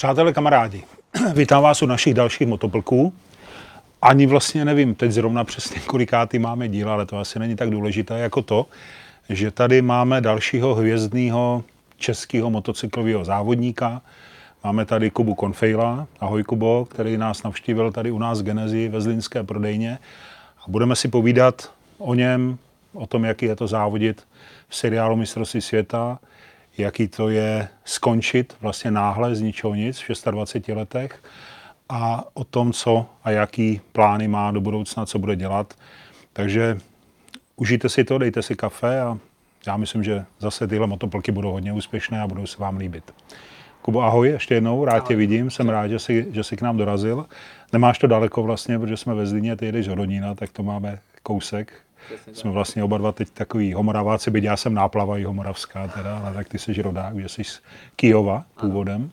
Přátelé, kamarádi, vítám vás u našich dalších motoplků. Ani vlastně nevím teď zrovna přesně, kolikátý máme díl, ale to asi není tak důležité jako to, že tady máme dalšího hvězdného českého motocyklového závodníka. Máme tady Kubu Konfejla. Ahoj Kubo, který nás navštívil tady u nás v Genezi ve Zlínské prodejně. A budeme si povídat o něm, o tom, jaký je to závodit v seriálu Mistrovství světa, jaký to je skončit vlastně náhle z ničeho nic v 26 letech a o tom, co a jaký plány má do budoucna, co bude dělat. Takže užijte si to, dejte si kafe a já myslím, že zase tyhle motoplky budou hodně úspěšné a budou se vám líbit. Kubo, ahoj, ještě jednou, rád tě vidím, jsem rád, že jsi, že jsi k nám dorazil. Nemáš to daleko vlastně, protože jsme ve Zlíně, ty jedeš od Hodonína, tak to máme kousek, jsme vlastně oba dva teď takový homoraváci, byť já jsem náplava i homoravská teda, ale tak ty jsi rodák, že jsi z Kijova původem.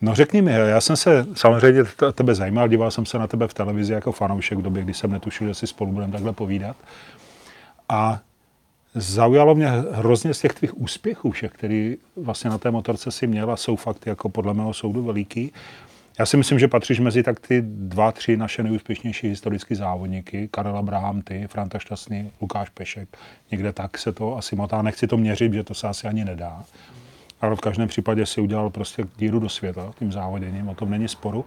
No řekni mi, já jsem se samozřejmě tebe zajímal, díval jsem se na tebe v televizi jako fanoušek v době, kdy jsem netušil, že si spolu budeme takhle povídat. A zaujalo mě hrozně z těch tvých úspěchů všech, který vlastně na té motorce si měl a jsou fakt jako podle mého soudu veliký. Já si myslím, že patříš mezi tak ty dva, tři naše nejúspěšnější historické závodníky. Karel Abraham, ty, Franta Šťastný, Lukáš Pešek. Někde tak se to asi motá. Nechci to měřit, že to se asi ani nedá. Ale v každém případě si udělal prostě díru do světa tím závoděním, o tom není sporu.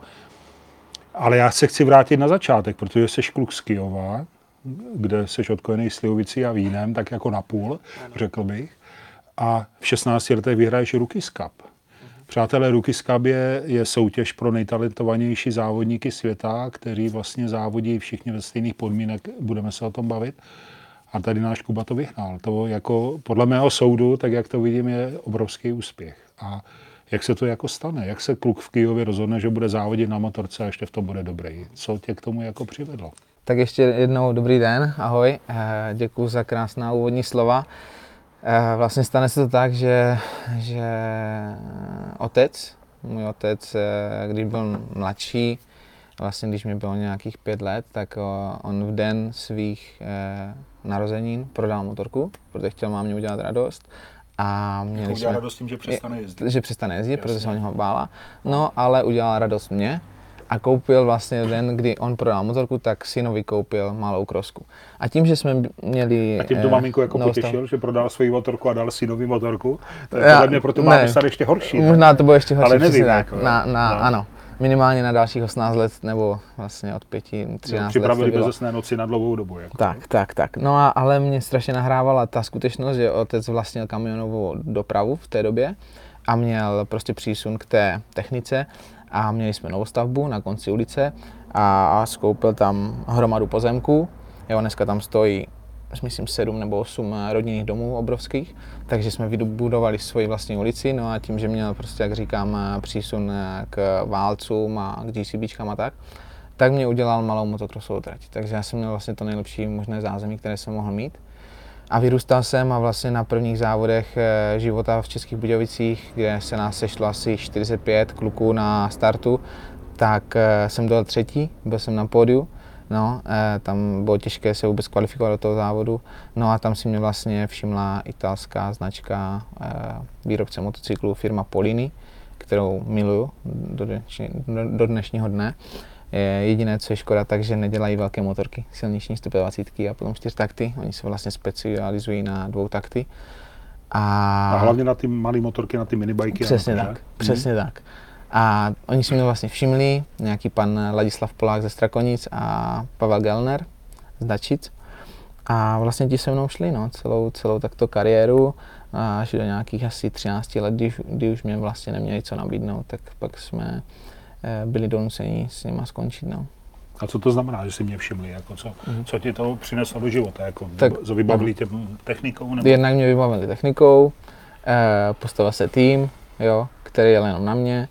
Ale já se chci vrátit na začátek, protože jsi kluk z Kijova, kde jsi odkojený slivovicí a vínem, tak jako napůl, řekl bych. A v 16 letech vyhraješ Rookies Cup. Přátelé Ruky Skabě je soutěž pro nejtalentovanější závodníky světa, který vlastně závodí všichni ve stejných podmínek, budeme se o tom bavit. A tady náš Kuba to vyhnal. To jako podle mého soudu, tak jak to vidím, je obrovský úspěch. A jak se to jako stane? Jak se kluk v Kijově rozhodne, že bude závodit na motorce a ještě v tom bude dobrý? Co tě k tomu jako přivedlo? Tak ještě jednou dobrý den, ahoj, eh, děkuji za krásná úvodní slova. Eh, vlastně stane se to tak, že, že otec, můj otec, eh, když byl mladší, vlastně když mi bylo nějakých pět let, tak on v den svých eh, narozenin prodal motorku, protože chtěl mámě udělat radost. A měli jsme, radost tím, že přestane jezdit. Že přestane jezdit, Jasně. protože se o něho bála. No, ale udělal radost mě, a koupil vlastně den, kdy on prodal motorku, tak synovi koupil malou krosku. A tím, že jsme měli... A tím to eh, maminku jako potěšil, že prodal svoji motorku a dal synovi motorku? To je podle mě pro tu mámu ještě horší. Možná to bylo ještě horší, ale nevím, tak. Jako, na, na, no. Ano, minimálně na dalších 18 let, nebo vlastně od 5, 13 no, let. Připravili bezesné noci na dlouhou dobu. Jako. Tak, tak, tak. No a, ale mě strašně nahrávala ta skutečnost, že otec vlastnil kamionovou dopravu v té době a měl prostě přísun k té technice a měli jsme novostavbu na konci ulice a, skoupil tam hromadu pozemků. Jo, dneska tam stojí myslím, sedm nebo osm rodinných domů obrovských, takže jsme vybudovali svoji vlastní ulici, no a tím, že měl prostě, jak říkám, přísun k válcům a k GCBčkám a tak, tak mě udělal malou motokrosovou trať. Takže já jsem měl vlastně to nejlepší možné zázemí, které jsem mohl mít. A vyrůstal jsem a vlastně na prvních závodech eh, života v Českých Budějovicích, kde se nás sešlo asi 45 kluků na startu, tak eh, jsem dal třetí, byl jsem na pódiu. No, eh, tam bylo těžké se vůbec kvalifikovat do toho závodu. No a tam si mě vlastně všimla italská značka výrobce motocyklů firma Polini, kterou miluju do, dnešní, do dnešního dne. Jediné, co je škoda, takže nedělají velké motorky, silniční 120 a potom takty. Oni se vlastně specializují na dvou takty. A, a hlavně na ty malé motorky, na ty minibajky. Přesně tak, že? přesně hmm. tak. A oni si mě vlastně všimli, nějaký pan Ladislav Polák ze Strakonic a Pavel Gelner z Dačic. A vlastně ti se mnou šli no, celou, celou takto kariéru až do nějakých asi 13 let, kdy, kdy už mě vlastně neměli co nabídnout, tak pak jsme byli donuceni s nima skončit. No. A co to znamená, že si mě všimli? Jako co, mm. co ti to přineslo do života? Jako, tak, vybavili tě technikou? Nebo? Jednak mě vybavili technikou, eh, postavil se tým, jo, který jel jenom na mě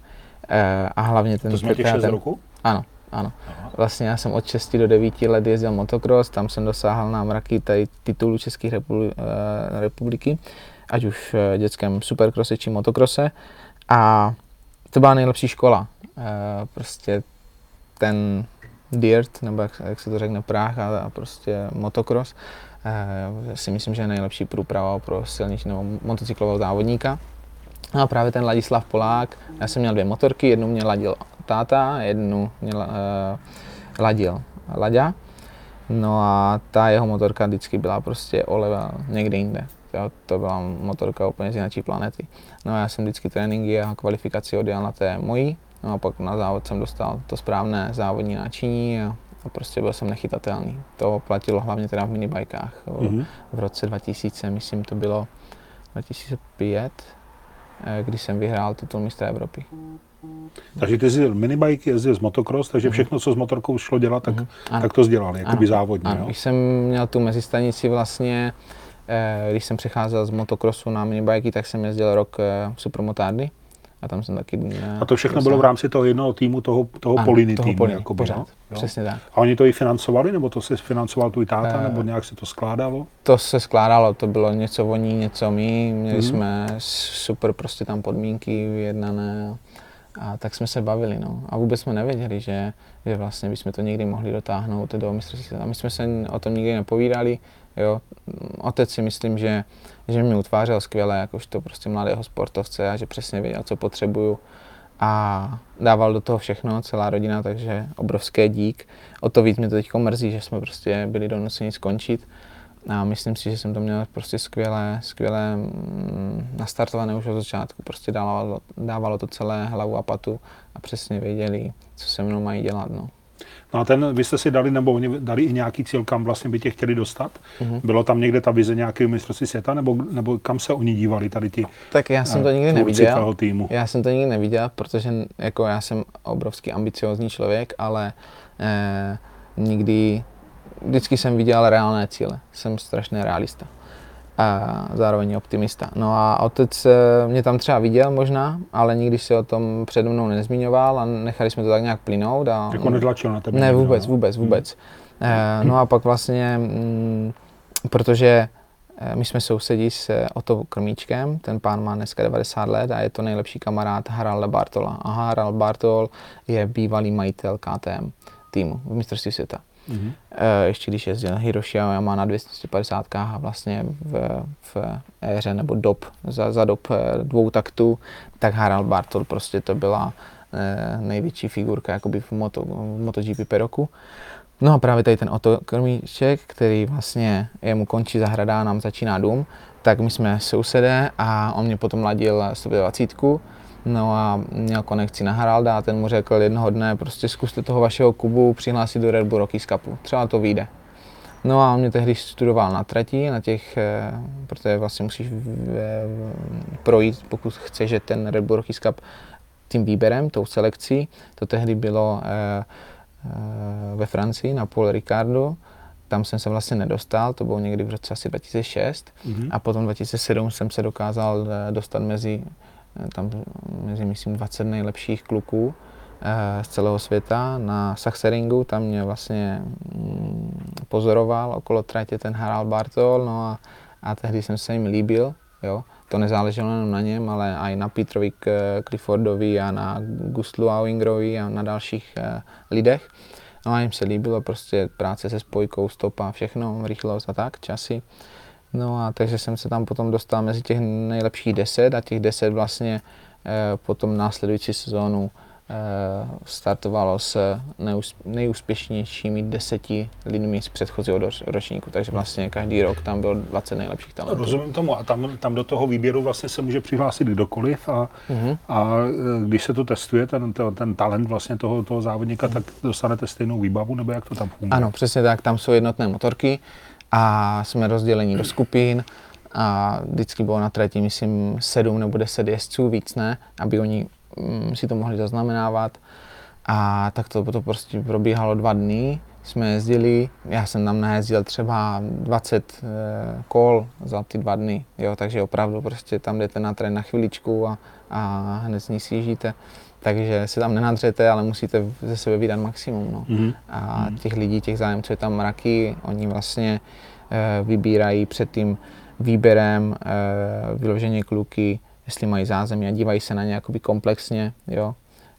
eh, a hlavně ten... To jsme těch 6 ten, roku? Ano, ano. Aha. Vlastně já jsem od 6 do 9 let jezdil motocross, tam jsem dosáhl na mraky tady titulu České republi, eh, republiky, ať už v dětském supercrosse či motokrose. A to byla nejlepší škola. Eh, prostě ten dirt, nebo jak, jak se to řekne, práh a, a prostě motocross, uh, si myslím, že je nejlepší průprava pro silniční nebo motocyklového závodníka. A právě ten Ladislav Polák, já jsem měl dvě motorky, jednu mě ladil táta, jednu mě uh, ladil Laďa. No a ta jeho motorka vždycky byla prostě o level někde jinde. Jo, to byla motorka úplně z jiné planety. No a já jsem vždycky tréninky a kvalifikaci odjel na té mojí. No a pak na závod jsem dostal to správné závodní náčiní a, a prostě byl jsem nechytatelný. To platilo hlavně teda v minibajkách. Mm-hmm. V roce 2000, myslím, to bylo 2005, eh, kdy jsem vyhrál titul mistra Evropy. Takže ty jezdil minibike, jezdil z motocross, takže mhm. všechno, co s motorkou šlo dělat, tak, mm-hmm. tak to sdělal, jakoby ano. závodně. Ano. Jo? Když jsem měl tu mezistanici vlastně, eh, když jsem přecházel z motocrossu na minibajky, tak jsem jezdil rok eh, supermotárdy a tam jsem taky... Ne, a to všechno bylo v rámci toho jednoho týmu, toho, toho ano, Poliny toho týmu, Poliny, jakoby, pořád, no? přesně tak. A oni to i financovali, nebo to se financoval tvůj táta, uh, nebo nějak se to skládalo? To se skládalo, to bylo něco oni, něco my, měli mm-hmm. jsme super prostě tam podmínky vyjednané a tak jsme se bavili, no. A vůbec jsme nevěděli, že, že vlastně bychom to někdy mohli dotáhnout do mistrovství A my jsme se o tom nikdy nepovídali, jo. Otec si myslím, že že mě utvářel skvěle, jakožto prostě mladého sportovce a že přesně věděl, co potřebuju a dával do toho všechno, celá rodina, takže obrovské dík. O to víc mě to teď mrzí, že jsme prostě byli donuceni skončit a myslím si, že jsem to měl prostě skvěle, skvěle mm, nastartované už od začátku. Prostě dávalo, dávalo to celé hlavu a patu a přesně věděli, co se mnou mají dělat. No. No a ten, vy jste si dali, nebo oni dali i nějaký cíl, kam vlastně by tě chtěli dostat? Mm-hmm. Bylo tam někde ta vize nějakého mistrovství světa, nebo, nebo kam se oni dívali tady ti Tak já jsem to nikdy neviděl. Týmu? Já jsem to nikdy neviděl, protože jako já jsem obrovský ambiciozní člověk, ale eh, nikdy, vždycky jsem viděl reálné cíle. Jsem strašný realista a zároveň optimista. No a otec eh, mě tam třeba viděl možná, ale nikdy se o tom přede mnou nezmiňoval a nechali jsme to tak nějak plynout. A, jako netlačil na tebe? Ne, vůbec, vůbec, vůbec. Hmm. No a pak vlastně, mm, protože eh, my jsme sousedí s Oto Krmíčkem, ten pán má dneska 90 let a je to nejlepší kamarád Haralda Bartola. A Harald Bartol je bývalý majitel KTM týmu v mistrovství světa. Mm-hmm. Ještě když jezdil na Hiroshima má na 250 a vlastně v, v éře nebo dob, za, za dob eh, dvou taktů, tak Harald Bartol prostě to byla eh, největší figurka jakoby v, moto, v MotoGP Peroku. No a právě tady ten Otto Krmíček, který vlastně jemu končí zahrada a nám začíná dům, tak my jsme sousedé a on mě potom ladil 120 No a měl konekci na Haralda a ten mu řekl jednoho dne, prostě zkuste toho vašeho Kubu přihlásit do Red Bull Rockies Cupu, třeba to vyjde. No a on mě tehdy studoval na trati, na těch, eh, protože vlastně musíš projít, pokud chceš, že ten Red Bull Rockies Cup tím výběrem, tou selekcí, to tehdy bylo eh, eh, ve Francii na Paul Ricardo, tam jsem se vlastně nedostal, to bylo někdy v roce asi 2006 mm-hmm. a potom 2007 jsem se dokázal dostat mezi tam mezi, myslím, 20 nejlepších kluků eh, z celého světa na Sachseringu, tam mě vlastně mm, pozoroval okolo tratě ten Harald Bartol, no a, a tehdy jsem se jim líbil, jo. To nezáleželo jenom na něm, ale i na Petrovi Cliffordovi a na Gustlu Auingrovi a na dalších uh, lidech. No a jim se líbilo prostě práce se spojkou, stopa, všechno, rychlost a tak, časy. No a takže jsem se tam potom dostal mezi těch nejlepších deset a těch deset vlastně eh, potom následující sezónu eh, startovalo s nejúspěšnějšími deseti lidmi z předchozího ročníku, takže vlastně každý rok tam bylo 20 nejlepších talentů. Rozumím tomu a tam, tam do toho výběru vlastně se může přihlásit kdokoliv a, uh-huh. a eh, když se to testuje, ten, ten, ten talent vlastně toho, toho závodníka, uh-huh. tak dostanete stejnou výbavu, nebo jak to tam funguje? Ano, přesně tak, tam jsou jednotné motorky, a jsme rozděleni do skupin a vždycky bylo na trati, myslím, sedm nebo deset jezdců, víc ne, aby oni mm, si to mohli zaznamenávat. A tak to, to prostě probíhalo dva dny, jsme jezdili, já jsem tam najezdil třeba 20 e, kol za ty dva dny, jo, takže opravdu prostě tam jdete na tren na chviličku a, a hned z ní sjíždíte takže se tam nenadřete, ale musíte ze sebe vydat maximum. No. Mm-hmm. A těch lidí, těch zájemců je tam mraky, oni vlastně e, vybírají před tím výběrem e, vyloženě kluky, jestli mají zázemí a dívají se na ně jakoby komplexně, jo.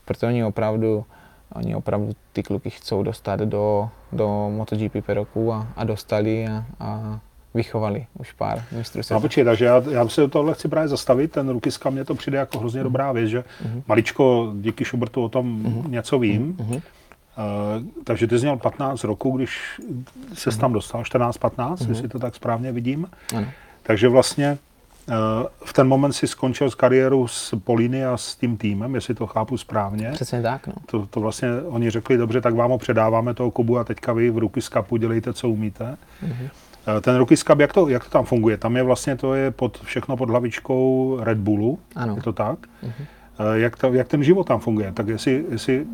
Protože oni opravdu, oni opravdu ty kluky chcou dostat do, do MotoGP Peroku a, a dostali a, a vychovali už pár mistrů světa. počkej, takže já, já se do tohle chci právě zastavit, ten Rukiska mně to přijde jako hrozně dobrá věc, že maličko díky Šubertu o tom něco vím, Uh, takže ty jsi měl 15 roku, když se tam dostal, 14-15, jestli to tak správně vidím. Ano. Takže vlastně uh, v ten moment si skončil s kariéru s Políny a s tím týmem, jestli to chápu správně. Přesně tak, no. To, to vlastně oni řekli, dobře, tak vám ho předáváme toho Kubu a teďka vy v Rukiskapu dělejte, co umíte. Mm-hmm. Ten Rukiskap, jak to, jak to tam funguje? Tam je vlastně, to je pod, všechno pod hlavičkou Red Bullu, Ano. je to tak? Mm-hmm. Jak, to, jak ten život tam funguje? Tak jestli, jestli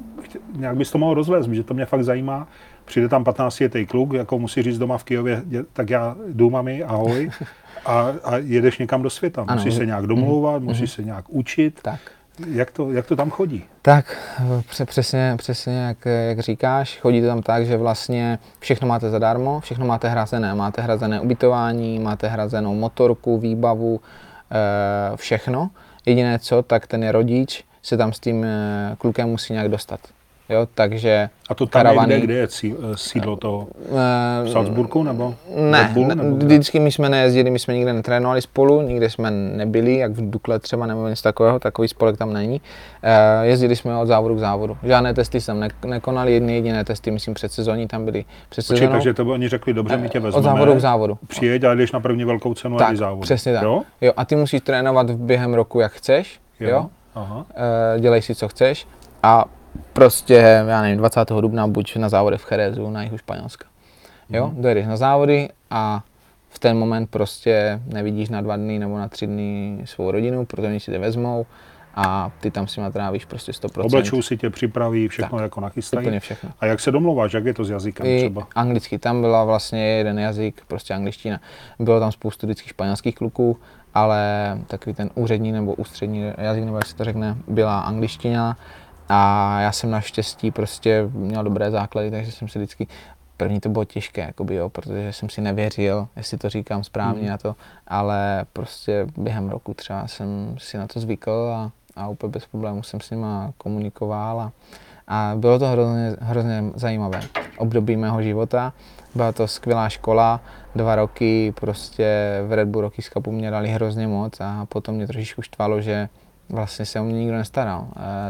nějak bys to mohl rozvést, že to mě fakt zajímá. Přijde tam 15 letý kluk, jako musí říct doma v Kijově, "Dě- tak já jdu mami, ahoj, a, a jedeš někam do světa. Ano. Musíš se nějak domlouvat, musíš se nějak učit. Tak. Jak to, jak to tam chodí? Tak, pře- přesně, přesně jak, jak říkáš, chodí to tam tak, že vlastně všechno máte zadarmo, všechno máte hrazené. Máte hrazené ubytování, máte hrazenou motorku, výbavu, eh, všechno. Jediné co, tak ten je rodič se tam s tím eh, klukem musí nějak dostat. Jo, takže A to tam karavany- je kde, kde je eh, sídlo toho? eh, V Salzburgu nebo? Ne, Bull, ne nebo kde? vždycky my jsme nejezdili, my jsme nikde netrénovali spolu, nikde jsme nebyli, jak v Dukle třeba nebo něco takového, takový spolek tam není. E, jezdili jsme od závodu k závodu. Žádné testy jsem ne, nekonali, jedny jediné testy, myslím před sezóní tam byli před Počkej, takže to oni řekli, dobře, my tě vezmeme. od závodu k závodu. Přijeď a jdeš na první velkou cenu a Tak, jdeš závod. přesně tak. Jo? Jo, a ty musíš trénovat v během roku, jak chceš, jo, jo? Aha. Dělej si, co chceš a prostě, já nevím, 20. dubna buď na závodech v Cherezu, na jihu Španělska. Jo, Mhm. dojedeš na závody a v ten moment prostě nevidíš na dva dny nebo na tři dny svou rodinu, protože oni si tě vezmou a ty tam s nima trávíš prostě 100%. Oblečou si tě, připraví, všechno Tak, jako nachystají. Úplně všechno. A jak se domlouváš, jak je to s jazykem I třeba? anglicky, tam byla vlastně jeden jazyk, prostě angličtina. Bylo tam spoustu vždycky španělských kluků, ale takový ten úřední nebo ústřední jazyk, nebo jak se to řekne, byla angličtina. A já jsem naštěstí prostě měl dobré základy, takže jsem si vždycky První to bylo těžké, jakoby, jo, protože jsem si nevěřil, jestli to říkám správně Mhm. na to, ale prostě během roku třeba jsem si na to zvykl a, a úplně bez problémů jsem s nima komunikoval a, a bylo to hrozně, hrozně zajímavé období mého života. Byla to skvělá škola, dva roky prostě v Red Bull Rockies Cupu mě dali hrozně moc a potom mě trošičku štvalo, že vlastně se o mě nikdo nestaral.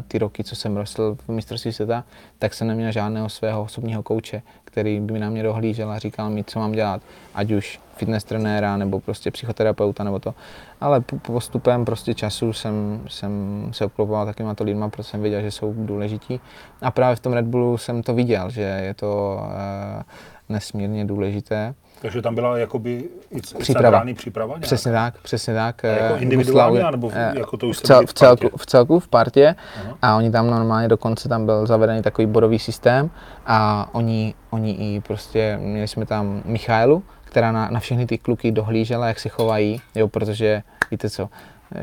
Ty roky, co jsem rostl v mistrovství světa, tak jsem neměl žádného svého osobního kouče, který by na mě dohlížel a říkal mi, co mám dělat, ať už fitness trenéra nebo prostě psychoterapeuta nebo to. Ale po- postupem prostě času jsem, jsem se obklopoval takovýma to lidma, protože jsem věděl, že jsou důležití. A právě v tom Red Bullu jsem to viděl, že je to e, nesmírně důležité. Takže tam byla jakoby i Příprava. příprava nějaká? Přesně tak, přesně tak. A jako eh, individuálně, anebo v- eh, jako to už v, cel, v celku, v celku v partě Aha. a oni tam normálně dokonce tam byl zavedený takový bodový systém a oni, oni i prostě, měli jsme tam Michailu, která na, na všechny ty kluky dohlížela, jak se chovají, jo, protože víte co,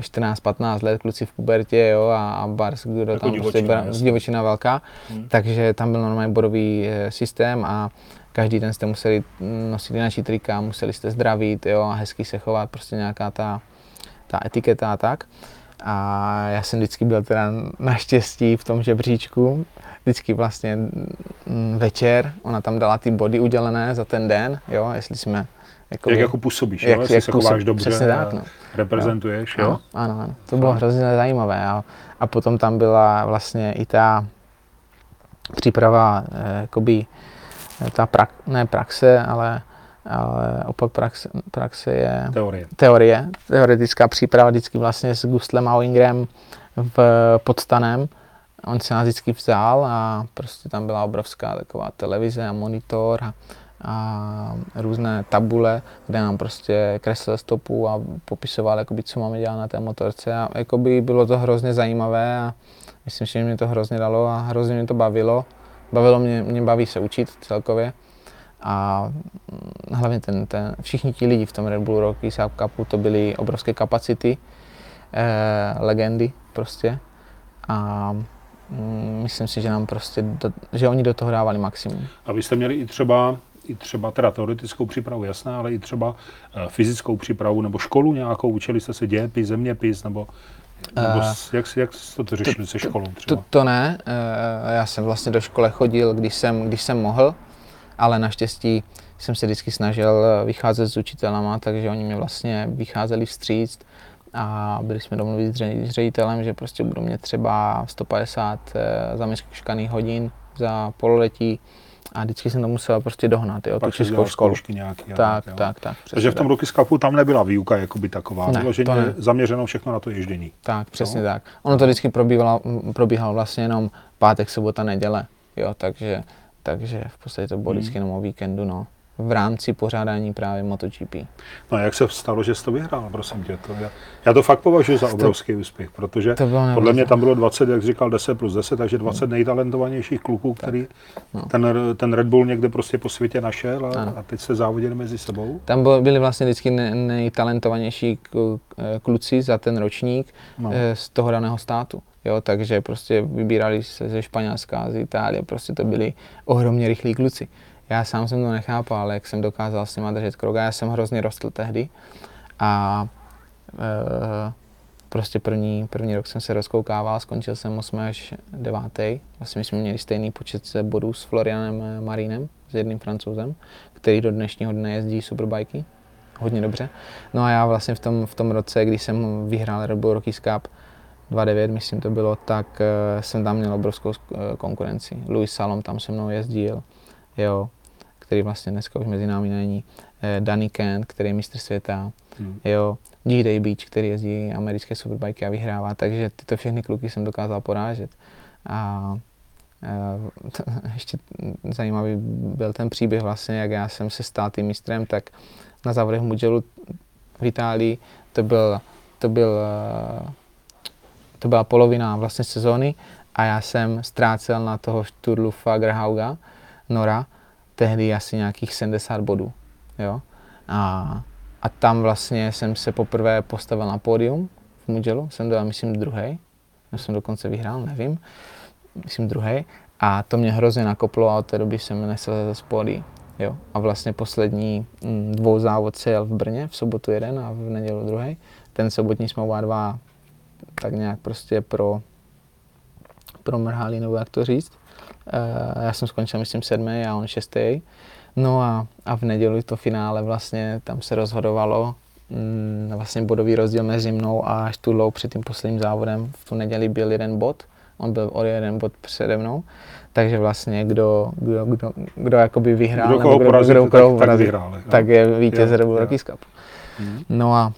14-15 let, kluci v pubertě, jo, a, a bars, kdo Jako tam prostě divočina, jasně. divočina velká, Hmm. takže tam byl normálně bodový eh, systém a každý den jste museli nosit jináčí trika, museli jste zdravit, jo, a hezky se chovat, prostě nějaká ta, ta etiketa a tak. A já jsem vždycky byl teda naštěstí v tom žebříčku, vždycky vlastně mm, večer, ona tam dala ty body udělené za ten den, jo, jestli jsme jako, Jak jako působíš, Jak- jo? Jestli jak se chováš působí, dobře, přesně tak, no. reprezentuješ, jo? ano, ano, ano, to bylo hrozně zajímavé a, a potom tam byla vlastně i ta příprava, eh, jakoby, ta prak, ne praxe, ale, ale opak praxe, praxe je Teorie. teorie, teoretická příprava vždycky vlastně s Gustlem a Wingrem v Podstanem. On se nás vždycky vzal a prostě tam byla obrovská taková televize a monitor a, a různé tabule, kde nám prostě kreslil stopu a popisoval, jakoby, co máme dělat na té motorce a jakoby bylo to hrozně zajímavé a myslím, že mě to hrozně dalo a hrozně mě to bavilo. Bavilo mě, mě baví se učit celkově a hlavně ten, ten, všichni ti lidi v tom Red Bull Rockies Cupu to byly obrovské kapacity, eh, legendy prostě a mm, myslím si, že nám prostě, do, že oni do toho dávali maximum. A vy jste měli i třeba, i třeba teda teoretickou přípravu, jasné, ale i třeba eh, fyzickou přípravu nebo školu nějakou, učili jste se dějepis, zeměpis, nebo, nebo Eh, jak, jak jste to řešili se školou To, třeba? to ne, eh, já jsem vlastně do školy chodil, když jsem, když jsem mohl, ale naštěstí jsem se vždycky snažil eh, vycházet s učitelama, takže oni mě vlastně vycházeli vstříc a byli jsme domluvit s ředitelem, že prostě budu mít třeba 150 eh, zameškaných hodin za pololetí a vždycky jsem to musel prostě dohnat, jo, Pak tu českou školu. nějaký. a Tak, jo. tak, tak. Takže v tom tak. roky skapu tam nebyla výuka jakoby taková, Ne, vyloženě to ne. zaměřeno všechno na to ježdění. Tak, přesně tak. Ono to vždycky probíhalo, probíhalo vlastně jenom pátek, sobota, neděle, jo, takže, takže v podstatě to Hmm. bylo vždycky jenom o víkendu, no. V rámci pořádání právě MotoGP. No a jak se stalo, že jsi to vyhrál, prosím tě? To já, já to fakt považuji za obrovský úspěch, protože To bylo podle mě tam bylo 20, jak říkal, 10 plus 10, takže 20 nejtalentovanějších kluků, který no. ten, ten Red Bull někde prostě po světě našel a, Ano. a teď se závodili mezi sebou. Tam byl- byli vlastně vždycky ne, nejtalentovanější eh, kluci za ten ročník No. no. z toho daného státu. Jo, takže prostě vybírali se ze Španělska, z Itálie, prostě to byli ohromně rychlí kluci. Já sám jsem to nechápal, ale jak jsem dokázal s nima držet krok, a já jsem hrozně rostl tehdy a e, prostě první, první rok jsem se rozkoukával, skončil jsem 8 až 9. Vlastně jsme měli stejný počet bodů s Florianem Marinem, s jedným francouzem, který do dnešního dne jezdí superbajky hodně dobře. No a já vlastně v tom, v tom roce, když jsem vyhrál Red Bull Rockies Cup 2.9, myslím to bylo, tak uh, jsem tam měl obrovskou uh, konkurenci. Louis Salom tam se mnou jezdil, jo, který vlastně dneska už mezi námi není. Uh, Danny Kent, který je mistr světa, Hmm. jo, G-Day Beach, který jezdí americké superbajky a vyhrává, takže tyto všechny kluky jsem dokázal porážet. A eh, ještě zajímavý byl ten příběh vlastně, jak já jsem se stal tím mistrem, tak na závodech Mugello v Itálii to byl, to byl eh, to byla polovina vlastně sezóny a já jsem ztrácel na toho Sturlufa Grahauga, Nora, tehdy asi nějakých 70 bodů. Jo? A, a tam vlastně jsem se poprvé postavil na pódium v Mugello, jsem byl, myslím, druhý. Já jsem dokonce vyhrál, nevím, myslím druhý. A to mě hrozně nakoplo a od té doby jsem nesl ze pódy. Jo. A vlastně poslední mm, dvou závod se jel v Brně, v sobotu jeden a v neděli druhý. Ten sobotní jsme oba dva tak nějak prostě pro, promrhali, nebo jak to říct. Uh, já jsem skončil, myslím, sedmý a on šestý. No a, a v neděli to finále vlastně tam se rozhodovalo mm, vlastně bodový rozdíl mezi mnou a Šturlou před tím posledním závodem. V tu neděli byl jeden bod, on byl o jeden bod přede mnou, takže vlastně kdo, kdo, kdo, kdo jakoby vyhrál, Kdo nebo koho porazil, kdo, tak- koho tak porazil, vyhrál, jo. tak je vítěz Jo, Red Bull jo. Rockies Cup. Mhm. No a,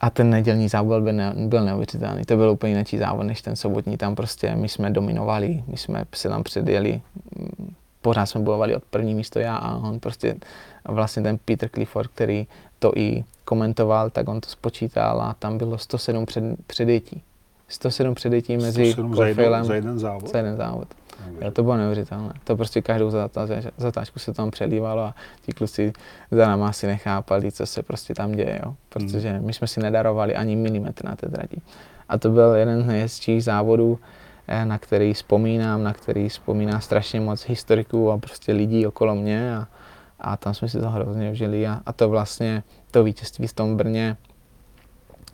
a ten nedělní závod byl, ne, byl neuvěřitelný. To byl úplně jiný závod než ten sobotní. Tam prostě my jsme dominovali, my jsme se tam předjeli, mm, pořád jsme bojovali od první místo já a on prostě, a vlastně ten Peter Clifford, který to i komentoval, tak on to spočítal a tam bylo 107 před, předjetí. 107 předjetí mezi 107 za, jeden, za jeden závod. za jeden závod. Jo, to bylo neuvěřitelné. To prostě každou zatáčku se tam přelívalo a ti kluci za náma asi nechápali, co se prostě tam děje, jo. Protože my jsme si nedarovali ani milimetr na té trati. A to byl jeden z nejhezčích závodů, eh, na který vzpomínám, na který vzpomíná strašně moc historiků a prostě lidí okolo mě a, a tam jsme si to hrozně užili a, a to vlastně, to vítězství v tom Brně,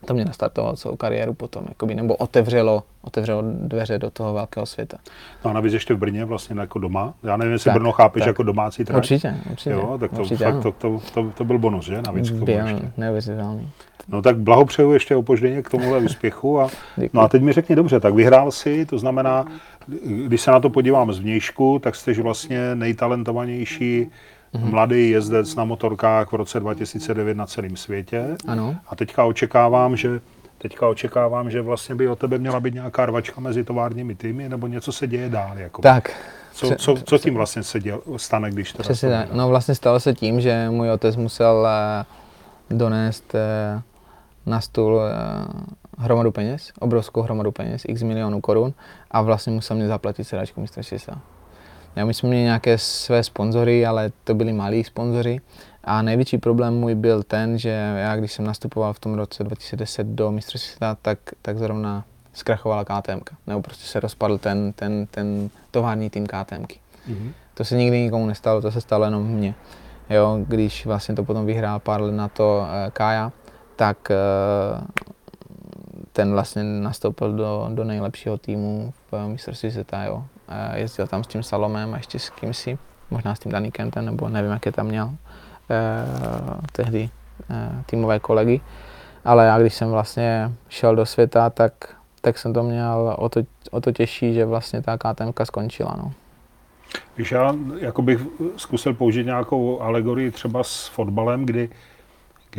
to mě nastartovalo celou kariéru potom, jakoby, nebo otevřelo, otevřelo dveře do toho velkého světa. No a navíc ještě v Brně vlastně jako doma. Já nevím, jestli Tak, Brno chápeš tak. jako domácí trať. Určitě, určitě. Jo, tak to, určitě, fakt, to, to, to, to, byl bonus, že? Navíc k tomu ještě. neuvěřitelný. No tak blahopřeju ještě opožděně k tomuhle úspěchu. A, Děkuji. no a teď mi řekni dobře, tak vyhrál si, to znamená, když se na to podívám zvnějšku, tak jsi vlastně nejtalentovanější Mhm. mladý jezdec na motorkách v roce 2009 na celém světě. Ano. A teďka očekávám, že Teďka očekávám, že vlastně by o tebe měla být nějaká rvačka mezi továrními týmy, nebo něco se děje dál. Jako. Tak, co, co, co tím vlastně se děl, stane, když teda Přesně to tak. No vlastně stalo se tím, že můj otec musel eh, donést eh, na stůl eh, hromadu peněz, obrovskou hromadu peněz, x milionů korun a vlastně musel mě zaplatit sedačku mistrovství světa. Já my jsme měli nějaké své sponzory, ale to byli malí sponzoři a největší problém můj byl ten, že já když jsem nastupoval v tom roce 2010 do mistrovství světa, tak, tak zrovna zkrachovala KTM, nebo prostě se rozpadl ten, ten, ten tovární tým KTMky. Mhm. To se nikdy nikomu nestalo, to se stalo jenom mně. Jo, když vlastně to potom vyhrál pár let na to uh, Kája, tak uh, ten vlastně nastoupil do, do nejlepšího týmu v mistrovství světa, jo. Jezdil tam s tím Salomem a ještě s kým si, možná s tím Daný Kentem, nebo nevím, jak je tam měl. tehdy eh, týmové kolegy. Ale já když jsem vlastně šel do světa, tak, tak jsem to měl o to, o to těžší, že vlastně ta KTM skončila. No. Když já jako bych zkusil použít nějakou alegorii třeba s fotbalem, kdy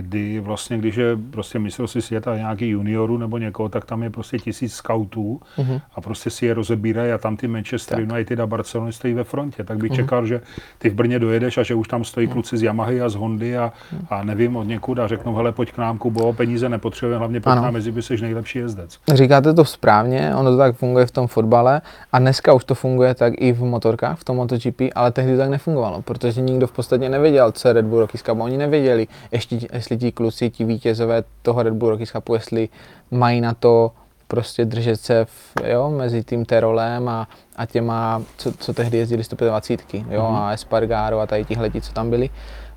kdy vlastně, když je prostě mistrovství světa nějaký junioru nebo někoho, tak tam je prostě tisíc scoutů mm-hmm. a prostě si je rozebírají a tam ty Manchester tak. United a Barcelona stojí ve frontě. Tak bych mm-hmm. čekal, že ty v Brně dojedeš a že už tam stojí mm-hmm. kluci z Yamahy a z Hondy a, mhm. a nevím od někud a řeknou, hele, pojď k nám, Kubo, peníze nepotřebujeme, hlavně pojď nám, mezi by jsi nejlepší jezdec. Říkáte to správně, ono to tak funguje v tom fotbale a dneska už to funguje tak i v motorkách, v tom MotoGP, ale tehdy to tak nefungovalo, protože nikdo v podstatě nevěděl, co je Red Bull Cup. Oni nevěděli, ještě, jestli ti kluci, ti vítězové toho Red Bull Rockies Cupu, jestli mají na to prostě držet se v, jo, mezi tím Terolem a, a těma, co, co tehdy jezdili 125, jo, mm-hmm. a Espargaro a tady tihle, co tam byli,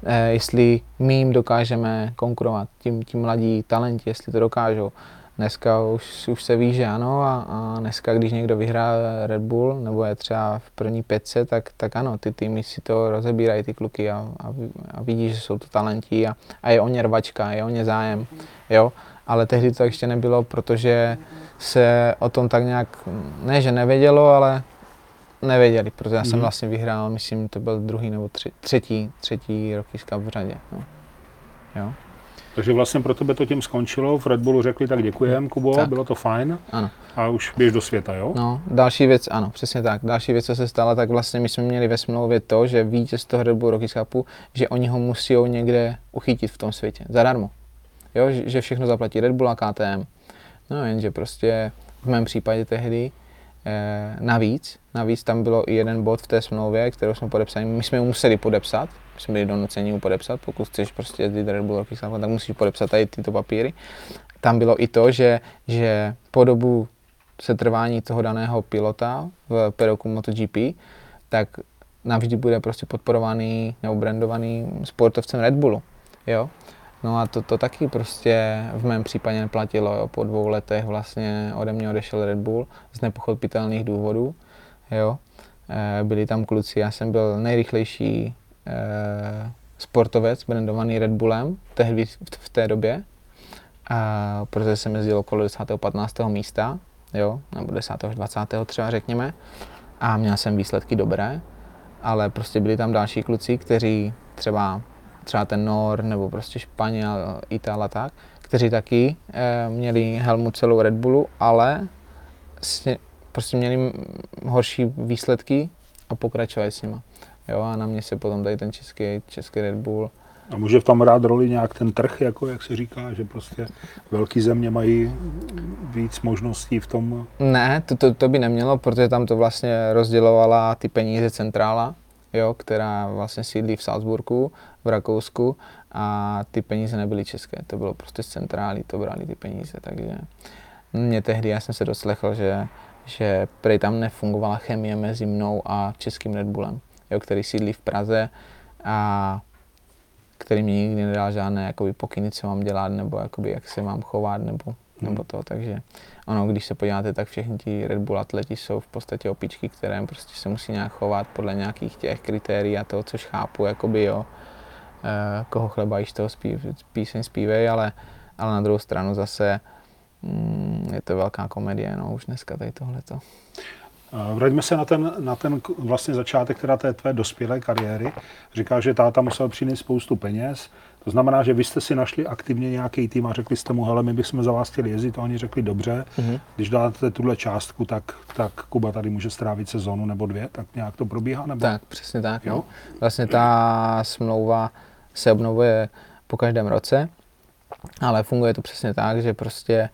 eh, jestli my jim dokážeme konkurovat, tím, tím mladí talenti, jestli to dokážou. Dneska už, už se ví, že ano a, a dneska, když někdo vyhrá Red Bull nebo je třeba v první pětce, tak, tak ano, ty týmy si to rozebírají, ty kluky a, a, a vidí, že jsou to talenti a, a je o ně rvačka, je o ně zájem, jo. Ale tehdy to ještě nebylo, protože se o tom tak nějak, ne že nevědělo, ale nevěděli, protože já jsem mm. vlastně vyhrál, myslím, to byl druhý nebo tři, třetí, třetí roky v řadě. No. Jo. Takže vlastně pro tebe to tím skončilo, v Red Bullu řekli tak děkujem, Kubo, tak. bylo to fajn. Ano. A už běž do světa, jo? No, další věc, ano, přesně tak. Další věc, co se stala, tak vlastně my jsme měli ve smlouvě to, že vítěz toho Red Bull Rockies Cupu, že oni ho musí někde uchytit v tom světě, zadarmo. Jo, že všechno zaplatí Red Bull a KTM. No jenže prostě v mém případě tehdy eh, navíc, navíc tam bylo i jeden bod v té smlouvě, kterou jsme podepsali, my jsme ho museli podepsat, jsme byli donuceni mu podepsat, pokud chceš prostě jezdit Red Bull Rocky tak musíš podepsat tady tyto papíry. Tam bylo i to, že, že po dobu setrvání toho daného pilota v peroku MotoGP, tak navždy bude prostě podporovaný nebo brandovaný sportovcem Red Bullu. Jo? No a to, to taky prostě v mém případě neplatilo. Jo? Po dvou letech vlastně ode mě odešel Red Bull z nepochopitelných důvodů. Jo? E, byli tam kluci, já jsem byl nejrychlejší Eh, sportovec brandovaný Red Bullem tehdy v té době, a protože jsem jezdil okolo 10. 15. místa, jo, nebo 10. až 20. třeba řekněme, a měl jsem výsledky dobré, ale prostě byli tam další kluci, kteří třeba, třeba ten Nor, nebo prostě Španěl, Ital a tak, kteří taky e, měli helmu celou Red Bullu, ale prostě měli horší výsledky a pokračovali s nima. Jo, a na mě se potom tady ten český, český Red Bull. A může v tom rád roli nějak ten trh, jako jak se říká, že prostě velké země mají víc možností v tom? Ne, to, to, to by nemělo, protože tam to vlastně rozdělovala ty peníze centrála, jo, která vlastně sídlí v Salzburgu, v Rakousku a ty peníze nebyly české, to bylo prostě z centrály, to brali ty peníze, takže mě tehdy, já jsem se doslechl, že, že prej tam nefungovala chemie mezi mnou a českým Red Bullem jo, který sídlí v Praze a který mi nikdy nedal žádné jakoby, pokyny, co mám dělat, nebo jakoby, jak se mám chovat, nebo, hmm. nebo to. Takže ono, když se podíváte, tak všechny ti Red Bull atleti jsou v podstatě opičky, které prostě se musí nějak chovat podle nějakých těch kritérií a toho, což chápu, jakoby jo, koho chleba již toho zpív, píseň zpívej, ale, ale na druhou stranu zase mm, je to velká komedie, no, už dneska tady tohleto. Vraťme se na ten, na ten vlastně začátek teda té tvé dospělé kariéry. Říká, že táta musel přinést spoustu peněz. To znamená, že vy jste si našli aktivně nějaký tým a řekli jste mu, hele, my bychom za vás chtěli jezdit. A oni řekli, dobře, mm-hmm. když dáte tuhle částku, tak, tak Kuba tady může strávit sezonu nebo dvě, tak nějak to probíhá? Nebo? Tak, přesně tak. Jo? No. Vlastně ta smlouva se obnovuje po každém roce, ale funguje to přesně tak, že prostě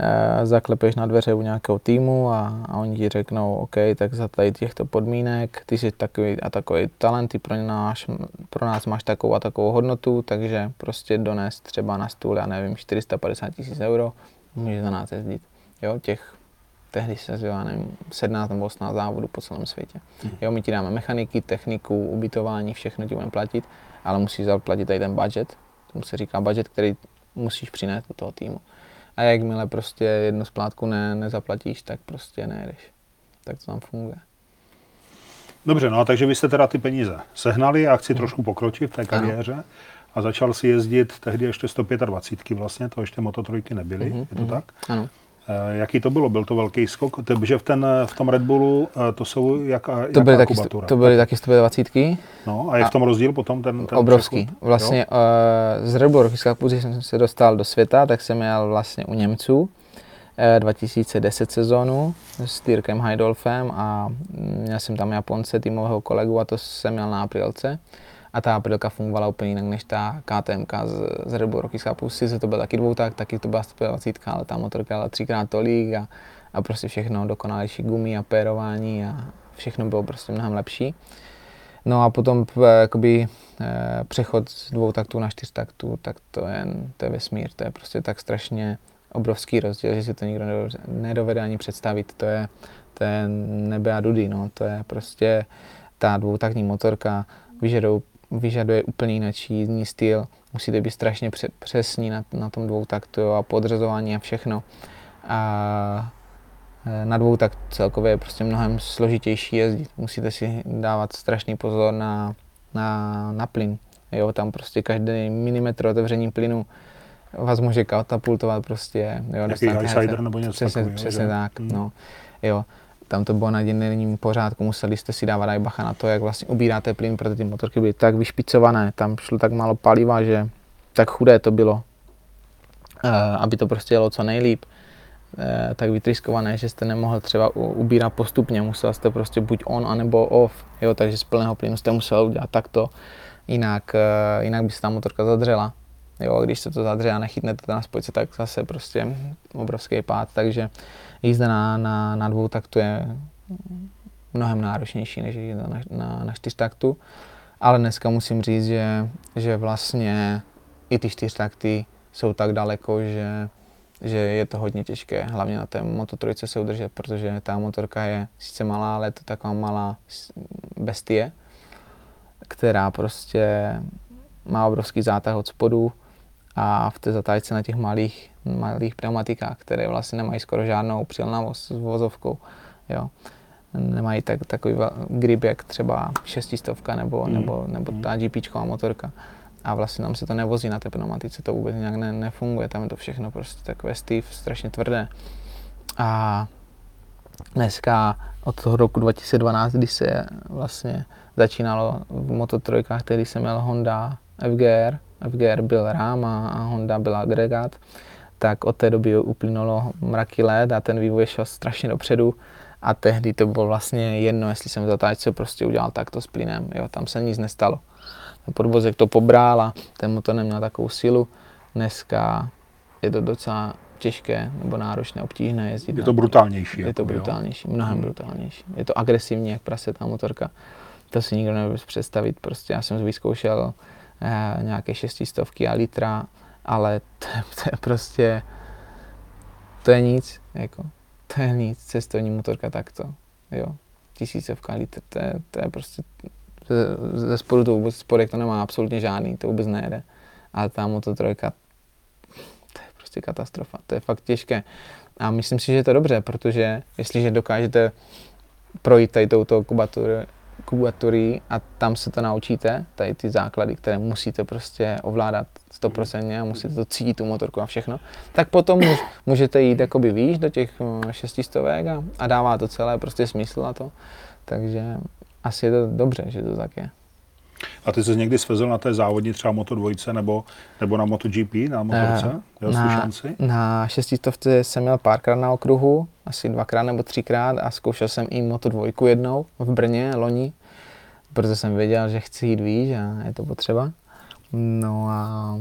Eh, zaklepeš na dveře u nějakého týmu a, a oni ti řeknou, OK, tak za tady těchto podmínek, ty jsi takový a takový talenty pro nás, pro nás máš takovou a takovou hodnotu, takže prostě dones třeba na stůl, já nevím, 450 tisíc euro, můžeš za nás jezdit. Jo, těch tehdy se já nevím, 17 nebo 18 závodů po celém světě. Mm. Jo, my ti dáme mechaniky, techniku, ubytování, všechno ti budeme platit, ale musíš zaplatit tady ten budget, tomu se říká budget, který musíš přinést do toho týmu. A jakmile prostě jednu splátku ne, nezaplatíš, tak prostě nejedeš. Tak to tam funguje. Dobře, no a takže vy jste teda ty peníze sehnali a chci trošku pokročit v té kariéře. A začal si jezdit tehdy ještě 125 vlastně, to ještě mototrojky nebyly, Mhm, je to tak? Ano. Eh, Jaký to bylo? Byl to velký skok? Takže v, ten, v tom Red Bullu eh, to jsou jaká, To jaká byly, taky, kubatura? to byly taky 120 No a je v tom rozdíl potom ten, ten obrovský. přechod? Vlastně uh, z Red Bull když jsem se dostal do světa, tak jsem jel vlastně u Němců eh, 2010 sezónu s Dirkem Heidolfem a měl jsem tam Japonce, týmového kolegu a to jsem měl na aprilce. A ta aprilka fungovala úplně jinak než ta KTM z, z Red Bull Cupu. Sice to byl taky dvoutak, taky to byla 120, ale ta motorka jela třikrát tolik a, a prostě všechno dokonalejší gumy a pérování a všechno bylo prostě mnohem lepší. No a potom eh, jakoby, eh, přechod z dvou taktů na čtyř taktů, tak to je, to je vesmír, to je prostě tak strašně obrovský rozdíl, že si to nikdo nedovede- ani představit. To je, to je nebe a dudy, no. to je prostě ta dvoutaktní motorka vyžaduje, vyžaduje úplně jiný jízdní styl, musíte být strašně pře- přesní na, na tom dvoutaktu jo, a podřazování a všechno. A eh, na dvou tak celkově je prostě mnohem složitější jezdit. Musíte si dávat strašný pozor na, na, na plyn. Jo, tam prostě každý milimetr otevření plynu vás může katapultovat prostě. Jo, Jaký Highsider nebo něco Přesně, takového, přesně tak, Hmm. no. Jo, tam to bylo na denním pořádku, museli jste si dávat aj bacha na to, jak vlastně ubíráte plyn, protože ty motorky byly tak vyšpicované, tam šlo tak málo paliva, že tak chudé to bylo, Eh, aby to prostě jelo co nejlíp eh, tak vytriskované, že jste nemohl třeba ubírat postupně, musel jste prostě buď on, anebo off, jo, takže z plného plynu jste musel udělat takto, jinak, eh, jinak by se ta motorka zadřela. Jo, když se to zadře a nechytnete to na spojce, tak zase prostě obrovský pád, takže jízda na, na, na dvou taktu je mnohem náročnější než jízda na, na, na čtyř taktu. Ale dneska musím říct, že, že vlastně i ty čtyřtakty jsou tak daleko, že, že je to hodně těžké, hlavně na té mototrojce se udržet, protože ta motorka je sice malá, ale je to taková malá bestie, která prostě má obrovský zátah od spodu a v té zatáčce na těch malých, malých pneumatikách, které vlastně nemají skoro žádnou přilnavost s vozovkou, jo. Nemají tak, takový grip, jak třeba šestistovka nebo, Mm. nebo, nebo ta GPčková motorka. A vlastně tam se to nevozí na té pneumatice, to vůbec nějak ne, nefunguje, tam je to všechno prostě takové stiff, strašně tvrdé. A dneska od toho roku 2012, kdy se vlastně začínalo v mototrojkách, tehdy jsem měl Honda FGR, FGR byl rám a, a Honda byl agregát, tak od té doby uplynulo mraky let a ten vývoj šel strašně dopředu a tehdy to bylo vlastně jedno, jestli jsem zatáčce prostě udělal takto s plynem, jo, tam se nic nestalo. Ten podvozek to pobral a ten motor neměl takovou sílu. Dneska je to docela těžké nebo náročné, obtížné jezdit. Je to brutálnější. je jako, to jo. brutálnější, mnohem Hmm. brutálnější. Je to agresivní, jak prase ta motorka. To si nikdo nebude představit. Prostě já jsem vyzkoušel nějaké šestistovky a litra, ale to, je- to je prostě, to je nic, jako, to je nic, cestovní motorka takto, jo. Tisícovka litr, to je, to je prostě, ze, spodu to vůbec, spodek to nemá absolutně žádný, to vůbec nejede. Ale ta mototrojka, to je prostě katastrofa, to je fakt těžké. A myslím si, že je to dobře, protože jestliže dokážete projít tady touto kubatury, a tam se to naučíte, tady ty základy, které musíte prostě ovládat 100% a musíte to cítit tu motorku a všechno, tak potom můž, můžete jít jakoby výš do těch eh, šestistovek a, a dává to celé prostě smysl na to. Takže asi je to dobře, že to tak je. A ty jsi někdy svezl na té závodní třeba Moto dvojce nebo, nebo na MotoGP, na motorce? Měl jsi šanci? na šestistovce jsem měl párkrát na okruhu, asi dvakrát nebo třikrát a zkoušel jsem i Moto dvojku jednou v Brně, loni, protože jsem věděl, že chci jít výš a je to potřeba. No a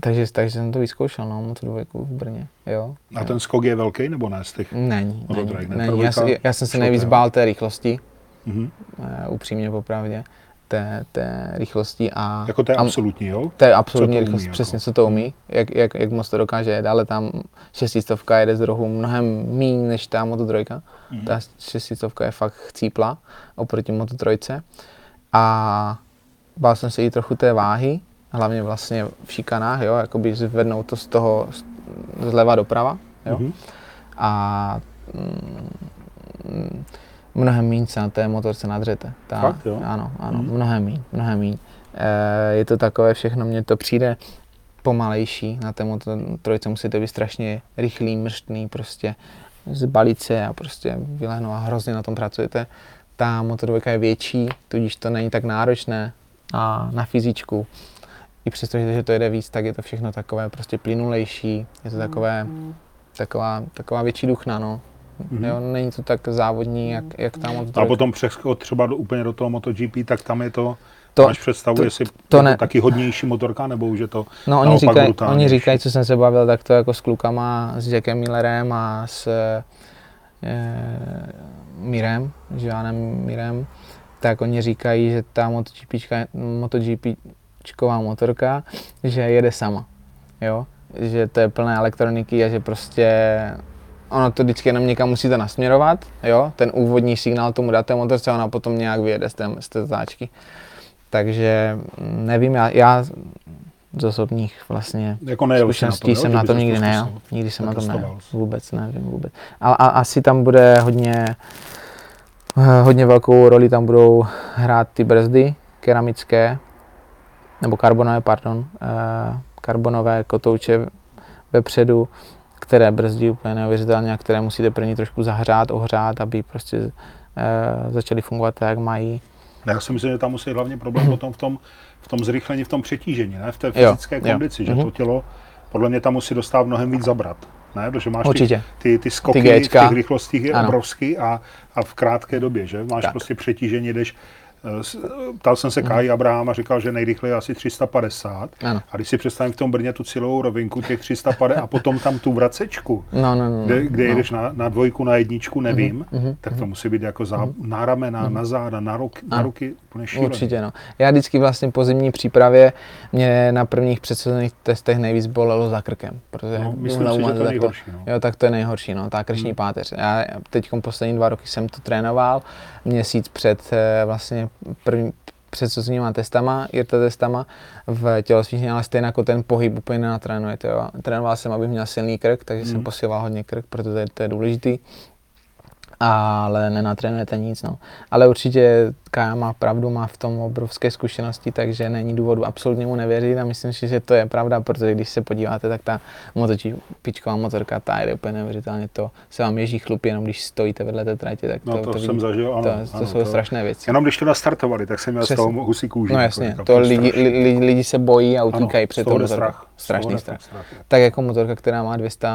takže, takže jsem to vyzkoušel, no, Moto dvojku v Brně, jo. A ten skok je velký nebo ne z těch? Není, Moto není, ne? není. Já, si- já jsem se nejvíc bál té rychlosti, Mhm. uh, upřímně popravdě, té, té rychlosti a... Jako to je a- absolutní, jo? To je absolutní Co to rychlost, umí, jako? přesně co to umí, jak, jak, jak moc to dokáže jet, ale tam šestistovka jede z rohu mnohem méně než ta Moto trojka. Mhm. Ta šestistovka je fakt chcípla oproti Moto trojce. A bál jsem se i trochu té váhy, hlavně vlastně v šikanách, jo, jakoby zvednout to z toho zleva doprava, jo. Mhm. A mm, mnohem méně se na té motorce nadřete. Ta, Fakt, jo? Ano, ano, Mhm. mnohem méně, mnohem méně. E, je to takové všechno, mně to přijde pomalejší, na té motor trojce musíte být strašně rychlý, mrštný, prostě zbalit se a prostě vylehnout a hrozně na tom pracujete. Ta motorovka je větší, tudíž to není tak náročné a na fyzičku. I přesto, že to jede víc, tak je to všechno takové prostě plynulejší, je to takové, taková, taková větší duchna, no. Mhm. Jo, není to tak závodní, jak, jak ta motor. A potom přeskot třeba do, úplně do toho MotoGP, tak tam je to, To- máš představu, to- jestli to to ne- taky hodnější motorka, nebo už je to No oni říkají, oni říkají, co jsem se bavil, tak to jako s klukama, s Jackem Millerem a s e, Mirem, Joanem Mirem, tak oni říkají, že ta MotoGPčková motorka, že jede sama, jo, že to je plné elektroniky a že prostě ono to vždycky jenom někam musíte nasměrovat, jo, ten úvodní signál tomu dáte motorce a ona potom nějak vyjede z té, z té zatáčky. Takže nevím, já, já z osobních vlastně Jako nejel zkušeností jsem na tom to nikdy nejel. Nikdy jsem na tom nejel. Vůbec nevím, vůbec. A, a asi tam bude hodně, eh, hodně velkou roli tam budou hrát ty brzdy keramické, nebo karbonové, pardon, eh, karbonové kotouče vepředu, které brzdí úplně neuvěřitelně a které musíte první trošku zahřát, ohřát, aby prostě eh, začaly fungovat tak, jak mají. Já si myslím, že tam musí hlavně problém potom v tom, v tom zrychlení, v tom přetížení, ne? v té Jo, fyzické jo. kondici, že Mhm. to tělo podle mě tam musí dostat mnohem víc zabrat. Ne? Protože máš Určitě. ty, ty, ty skoky Ty v těch rychlostích je Ano. obrovský a, a v krátké době, že? Máš Tak. prostě přetížení, jdeš Ptal jsem se Kai Abrahama, říkal, že nejrychleji asi 350. Mhm. Ano. A když si představím v tom Brně tu cílovou rovinku těch 350 a potom tam tu vracečku, No, no, no. kde, kde no. jedeš na, na dvojku, na jedničku, nevím, mhm, tak to musí být jako za, na ramena, na záda, na, ruk, na ruky, úplně šílený. Určitě, no. Já vždycky vlastně po zimní přípravě mě na prvních předsezonních testech nejvíc bolelo za krkem. Protože No, myslím si, že to je nejhorší, no. Jo, tak to je nejhorší, no, ta krční Hmm. páteř. Já teď poslední dva roky jsem to trénoval, měsíc před eh, vlastně první, předsezonníma testama, IRTA testama v tělocvičně, ale stejně jako ten pohyb úplně nenatrénujete. Jo. Trénoval jsem, abych měl silný krk, takže jsem Hmm. posiloval hodně krk, protože to je důležitý ale nenatrénujete nic. No. Ale určitě Kaja má pravdu, má v tom obrovské zkušenosti, takže není důvodu absolutně mu nevěřit a myslím si, že to je pravda, protože když se podíváte, tak ta motočipičková motorka, ta jde úplně neuvěřitelně, to se vám ježí chlupy, jenom když stojíte vedle té tratě, tak to, No to, to, jsem vidí- zažil, ano. to, ano, to jsou strašné věci. Jenom když to nastartovali, tak jsem měl Přesně. z toho husí kůži. No jako jasně, to je lidi, strašný. li, li, lidi se bojí a utíkají Ano, před tou motorkou. Strašný strach. strach. Tak jako motorka, která má 200,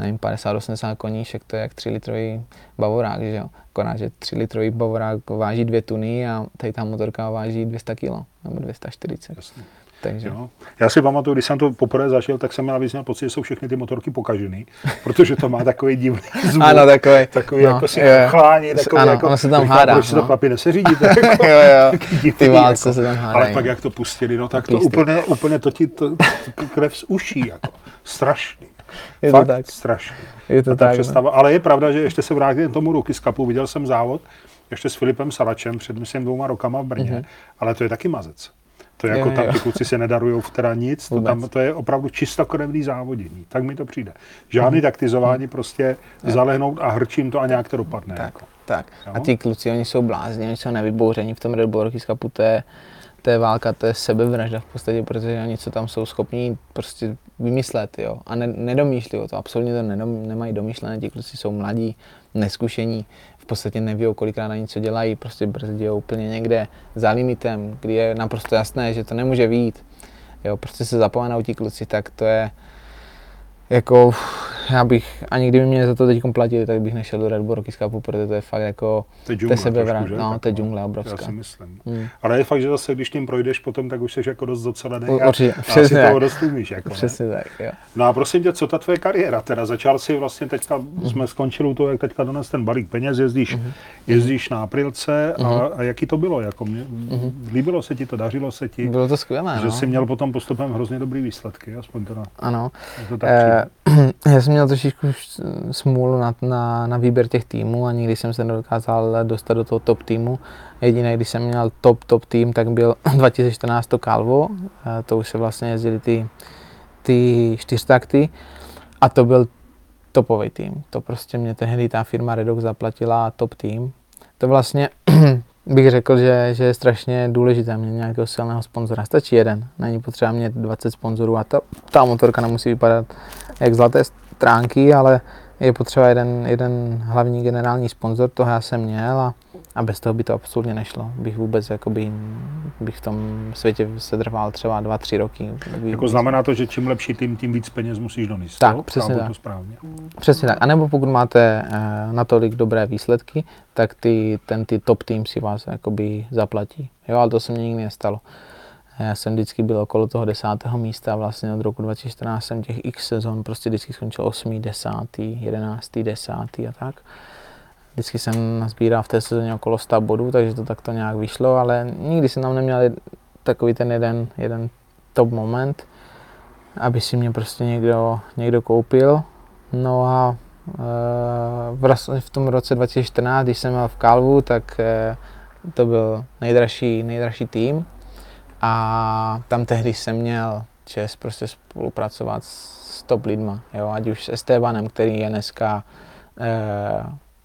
nevím, 50-80 koníček, to je jak 3 litrový bavorák, že jo. Akorát, že 3 litrový bavorák váží 2 tuny a tady ta motorka váží 200 kg, nebo 240. Jasně. Takže Jo. Já si pamatuju, když jsem to poprvé zažil, tak jsem měl navíc měl pocit, že jsou všechny ty motorky pokažený, protože to má takový divný zvuk. Ano, takový. Takový no, jako si chlání, takový ano, jako... ono se tam hádá. Proč si to no. chlapi neseřídíte? Jako, jo, jo. divný, Ty válce jako. se tam hádají. Ale pak jak to pustili, no tak to Písty. úplně, úplně to ti to, to krev z uší, jako. Strašný. Je to Fakt tak. strašný. Je to tak. no. představa, ale je pravda, že ještě se vrátím k tomu ruky z kapu. Viděl jsem závod ještě s Filipem Salačem před, myslím, dvouma rokama v Brně, Mhm. ale to je taky mazec. To je jako Jo, tam jo. ty kluci se nedarují v teda nic, to, tam, to je opravdu čistokrevný závodění. Tak mi to přijde. Žádný Mhm. taktizování, prostě zalehnout a hrčím to a nějak to dopadne. Tak, Jako. tak. Jo. A ty kluci, oni jsou blázni, oni jsou nevybouření v tom Red Bull Cupu, to je, to je válka, to je sebevražda v podstatě, protože oni co tam jsou schopní prostě vymyslet, jo. A ne, nedomýšlí to, absolutně to nedom, nemají domýšlené, ti kluci jsou mladí, neskušení, v podstatě neví, kolikrát ani co dělají, prostě brzdí úplně někde za limitem, kdy je naprosto jasné, že to nemůže výjít. Jo, prostě se zapomenou ti kluci, tak to je, jako, já bych, ani kdyby mě za to teď platili, tak bych nešel do Red Bull Rockies Cupu, protože to je fakt jako, To je to trošku, že? no, to je Taková. džungle Já obrovská. si myslím. Hmm. Ale je fakt, že zase, když tím projdeš potom, tak už jsi jako dost docelený a, určitě, a asi přesně toho tak. dost umíš. Jako, ne? Přesně tak, jo. No a prosím tě, co ta tvoje kariéra? Teda začal si vlastně teďka, Mhm. jsme skončili u toho, jak teďka dones ten balík peněz, jezdíš, jezdíš na aprilce a, Mhm. a jaký to bylo? Jako mě, Líbilo se ti to, dařilo se ti, Bylo to skvělé, že no. jsi měl potom postupem hrozně dobrý výsledky, aspoň teda, Ano. to tak Já jsem měl trošičku smůlu na, na, na výběr těch týmů a nikdy jsem se nedokázal dostat do toho top týmu. Jediné, když jsem měl top, top tým, tak byl 2014 to Calvo, eh, to už se vlastně jezdili ty, ty čtyřtakty a to byl topový tým. To prostě mě tehdy ta firma Redox zaplatila top tým, to vlastně bych řekl, že, že je strašně důležité mít nějakého silného sponzora. Stačí jeden, není potřeba mít 20 sponzorů a ta, ta motorka nemusí vypadat jak zlaté stránky, ale je potřeba jeden, jeden hlavní generální sponzor, toho já jsem měl a, a bez toho by to absolutně nešlo. Bych vůbec jakoby, bych v tom světě se trval třeba dva, tři roky. Jako znamená to, že čím lepší tým, tím víc peněz musíš donést. Tak, jo? přesně tak. To správně. Přesně tak. A nebo pokud máte uh, natolik dobré výsledky, tak ty, ten ty top tým si vás jakoby zaplatí. Jo, ale to se mně nikdy nestalo. Já jsem vždycky byl okolo toho desátého místa, vlastně od roku 2014 jsem těch x sezon prostě vždycky skončil 8., 10., 11., 10. a tak. Vždycky jsem nazbíral v té sezóně okolo 100 bodů, takže to takto nějak vyšlo, ale nikdy jsem tam neměl takový ten jeden, jeden top moment, aby si mě prostě někdo, někdo koupil. No a e, v tom roce 2014, když jsem byl v Kalvu, tak e, to byl nejdražší, nejdražší tým a tam tehdy jsem měl čest prostě spolupracovat s top lidma, jo, ať už s Estebanem, který je dneska e,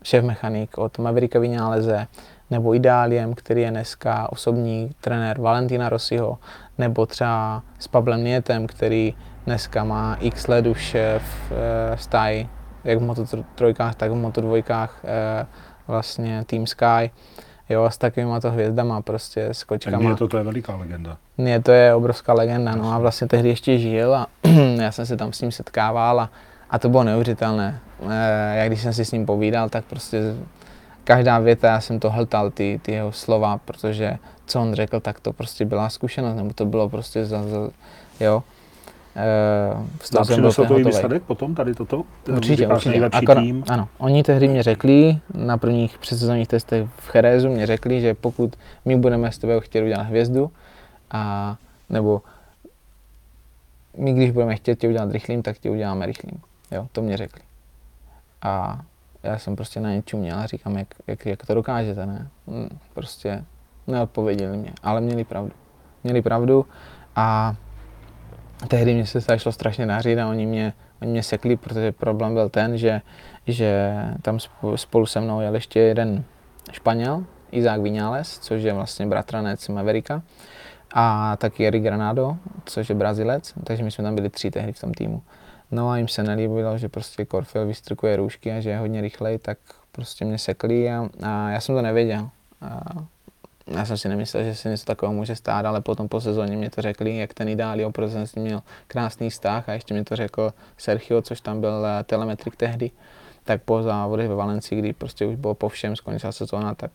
šéf mechanik od Mavericka Vináleze, nebo Idáliem, který je dneska osobní trenér Valentina Rossiho, nebo třeba s Pavlem Nietem, který dneska má x let už v stáji, jak v Moto3, tak v Moto2, e, vlastně Team Sky, jo, s takovýma to hvězdama, prostě s kočkama. Tak mě to, to je veliká legenda. Mně to je obrovská legenda, no a vlastně tehdy ještě žil a já jsem se tam s ním setkával a, a to bylo neuvěřitelné. E, já když jsem si s ním povídal, tak prostě každá věta, já jsem to hltal, ty, ty jeho slova, protože co on řekl, tak to prostě byla zkušenost, nebo to bylo prostě za, za jo. E, a přineslo to i výsledek potom, tady toto? Určitě, určitě. Akor, tým. Ano, oni tehdy mě řekli, na prvních předsezonních testech v Cherezu mě řekli, že pokud my budeme s tebou chtěli udělat hvězdu, a, nebo my když budeme chtět tě udělat rychlým, tak tě uděláme rychlým. Jo, to mě řekli. A já jsem prostě na něčem měl a říkám, jak, jak, jak to dokážete, ne? Hm, prostě neodpověděli mě, ale měli pravdu. Měli pravdu a tehdy mě se začalo strašně dařit a oni mě, oni mě sekli, protože problém byl ten, že, že tam spolu se mnou jel ještě jeden Španěl, Izák Vinales, což je vlastně bratranec Mavericka, a taky Eric Granado, což je Brazilec, takže my jsme tam byli tři tehdy v tom týmu. No a jim se nelíbilo, že prostě Corfil vystrkuje růžky a že je hodně rychlej, tak prostě mě sekli a, a já jsem to nevěděl. A já jsem si nemyslel, že se něco takového může stát, ale potom po sezóně mě to řekli, jak ten ideální, protože jsem s ním měl krásný vztah a ještě mi to řekl Sergio, což tam byl telemetrik tehdy. Tak po závodech ve Valencii, kdy prostě už bylo po všem, skončila sezóna, tak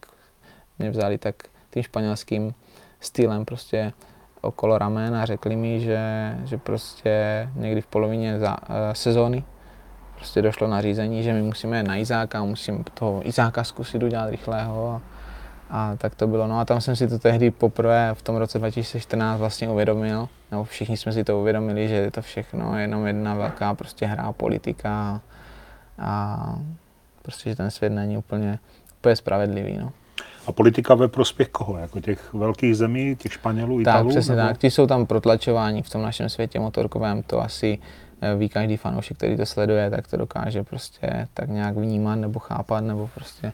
mě vzali tak tím španělským stylem prostě okolo ramen a řekli mi, že, že prostě někdy v polovině za, uh, sezóny prostě došlo na řízení, že my musíme na Izáka, musím toho Izáka zkusit udělat rychlého a, a tak to bylo. No a tam jsem si to tehdy poprvé v tom roce 2014 vlastně uvědomil, nebo všichni jsme si to uvědomili, že je to všechno jenom jedna velká prostě hra politika a, prostě, že ten svět není úplně, úplně spravedlivý. No. A politika ve prospěch koho? Jako těch velkých zemí, těch Španělů, tak, Italů? přesně nebo? tak. Ti jsou tam protlačováni v tom našem světě motorkovém. To asi ví každý fanoušek, který to sleduje, tak to dokáže prostě tak nějak vnímat nebo chápat, nebo prostě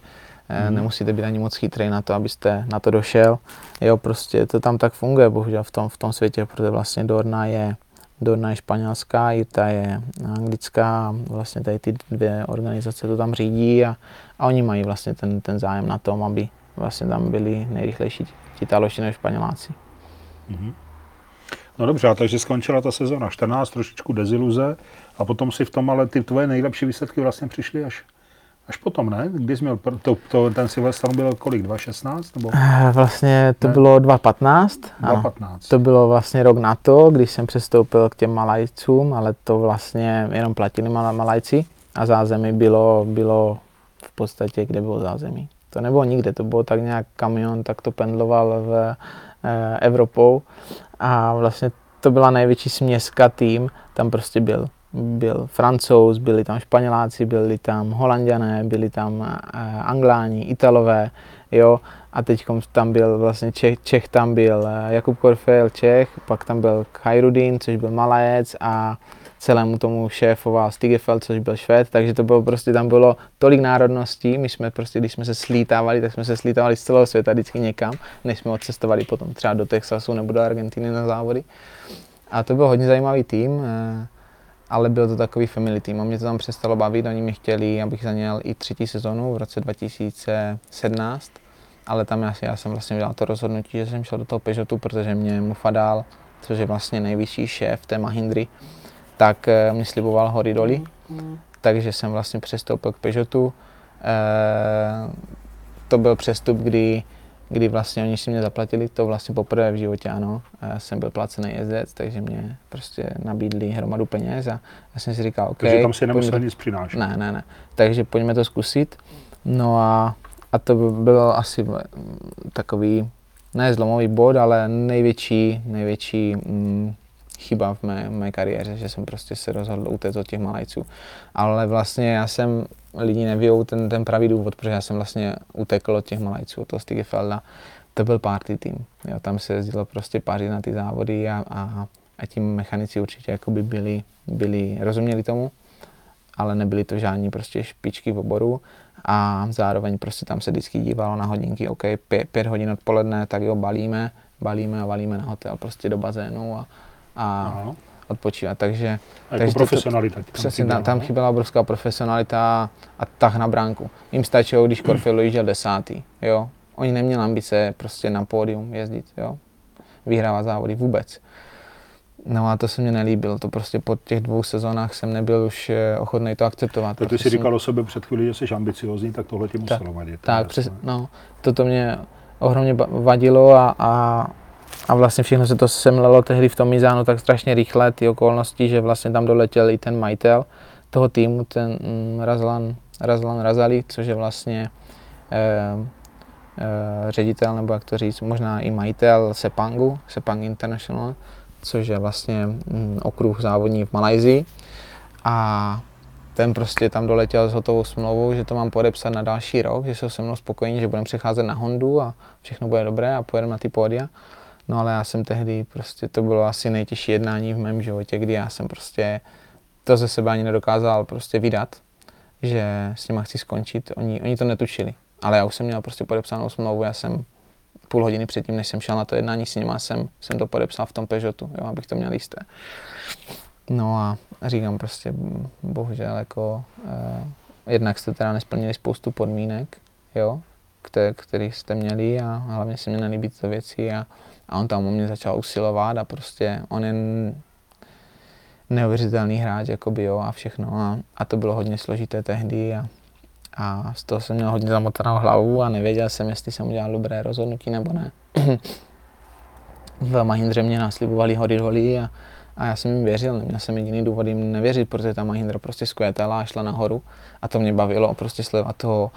hmm. nemusíte být ani moc chytrý na to, abyste na to došel. Jo, prostě to tam tak funguje, bohužel v tom, v tom světě, protože vlastně Dorna je Dorna je španělská, ITA je anglická, vlastně tady ty dvě organizace to tam řídí a, a oni mají vlastně ten, ten zájem na tom, aby vlastně tam byli nejrychlejší ti taloši než Španěláci. Mm-hmm. No dobře, takže skončila ta sezona 14, trošičku deziluze a potom si v tom, ale ty tvoje nejlepší výsledky vlastně přišly až, až potom, ne? Kdy jsi měl, to, to, ten Silvestr byl kolik, 2.16? Nebo? Vlastně to ne? bylo 2.15. 2.15. To bylo vlastně rok na to, když jsem přestoupil k těm Malajcům, ale to vlastně jenom platili Malajci a zázemí bylo, bylo v podstatě, kde bylo zázemí. To nebylo nikde, to bylo tak nějak kamion, tak to pendloval v e, Evropou a vlastně to byla největší směska tým, tam prostě byl. Byl francouz, byli tam španěláci, byli tam holanděné, byli tam e, angláni, italové, jo, a teď tam byl vlastně Čech, Čech tam byl Jakub Korfel, Čech, pak tam byl Kajrudin, což byl Malajec a celému tomu šéfoval Stigefeld, což byl Švéd, takže to bylo prostě, tam bylo tolik národností, my jsme prostě, když jsme se slítávali, tak jsme se slítávali z celého světa vždycky někam, než jsme odcestovali potom třeba do Texasu nebo do Argentiny na závody. A to byl hodně zajímavý tým, eh, ale byl to takový family tým a mě to tam přestalo bavit, oni mi chtěli, abych zaněl i třetí sezonu v roce 2017, ale tam já, já jsem vlastně udělal to rozhodnutí, že jsem šel do toho Peugeotu, protože mě Mufadal, což je vlastně nejvyšší šéf té Mahindry, tak eh, mi sliboval hory doly, takže jsem vlastně přestoupil k Peugeotu. E, to byl přestup, kdy, kdy vlastně oni si mě zaplatili, to vlastně poprvé v životě, ano. Já jsem byl placený jezdec, takže mě prostě nabídli hromadu peněz a já jsem si říkal, OK. Takže tam si nemusel pojďme- nic přinášet. ne, ne, ne. Takže pojďme to zkusit. No a, a to by byl asi takový, ne zlomový bod, ale největší, největší mm, chyba v mé, v mé kariéře, že jsem prostě se rozhodl utéct od těch Malajců. Ale vlastně já jsem, lidi nevějou ten, ten pravý důvod, protože já jsem vlastně utekl od těch Malajců, od toho Stigefelda. To byl party tým. Jo, tam se jezdilo prostě pářit na ty závody a, a, a ti mechanici určitě jakoby byli, byli, rozuměli tomu, ale nebyly to žádní prostě špičky v oboru a zároveň prostě tam se vždycky dívalo na hodinky, OK, pět, pět hodin odpoledne, tak jo, balíme, balíme a valíme na hotel prostě do bazénu a, a Aha. odpočívat, takže... A takže jako to- profesionalita. tam Přesně, chyběla, tam, tam chyběla obrovská profesionalita a tah na bránku. Jim stačilo, když Corfield dojížděl desátý, jo. Oni neměli ambice prostě na pódium jezdit, jo. Vyhrávat závody vůbec. No a to se mi nelíbilo, to prostě po těch dvou sezónách jsem nebyl už eh, ochotný to akceptovat. Tak ty jsi jsem- říkal o sobě před chvílí, že jsi ambiciozní, tak tohle ti muselo vadit. Tak, přes, no, toto mě ohromně vadilo a, a, a vlastně všechno se to semlelo tehdy v tom Mizánu tak strašně rychle, ty okolnosti, že vlastně tam doletěl i ten majitel toho týmu, ten mm, Razlan, Razlan Razali, což je vlastně eh, eh, ředitel, nebo jak to říct, možná i majitel Sepangu, Sepang International, což je vlastně mm, okruh závodní v Malajzii. A ten prostě tam doletěl s hotovou smlouvou, že to mám podepsat na další rok, že jsou se mnou spokojení, že budeme přecházet na Hondu a všechno bude dobré a pojedeme na ty pódia. No ale já jsem tehdy prostě, to bylo asi nejtěžší jednání v mém životě, kdy já jsem prostě to ze sebe ani nedokázal prostě vydat, že s nima chci skončit. Oni, oni to netušili, ale já už jsem měl prostě podepsanou smlouvu, já jsem půl hodiny předtím, než jsem šel na to jednání s nima, jsem, jsem to podepsal v tom Peugeotu, jo, abych to měl jisté. No a říkám prostě, bohužel jako, eh, jednak jste teda nesplnili spoustu podmínek, jo, které, které jste měli a hlavně se mi nelíbí tyto věci a, a on tam o mě začal usilovat a prostě on je neuvěřitelný hráč, jakoby jo a všechno a, a to bylo hodně složité tehdy a, a z toho jsem měl hodně zamotanou hlavu a nevěděl jsem, jestli jsem udělal dobré rozhodnutí nebo ne. v Mahindře mě naslibovali hory doly a, a já jsem jim věřil, neměl jsem jediný důvod jim nevěřit, protože ta Mahindra prostě skvětala a šla nahoru a to mě bavilo prostě sledovat toho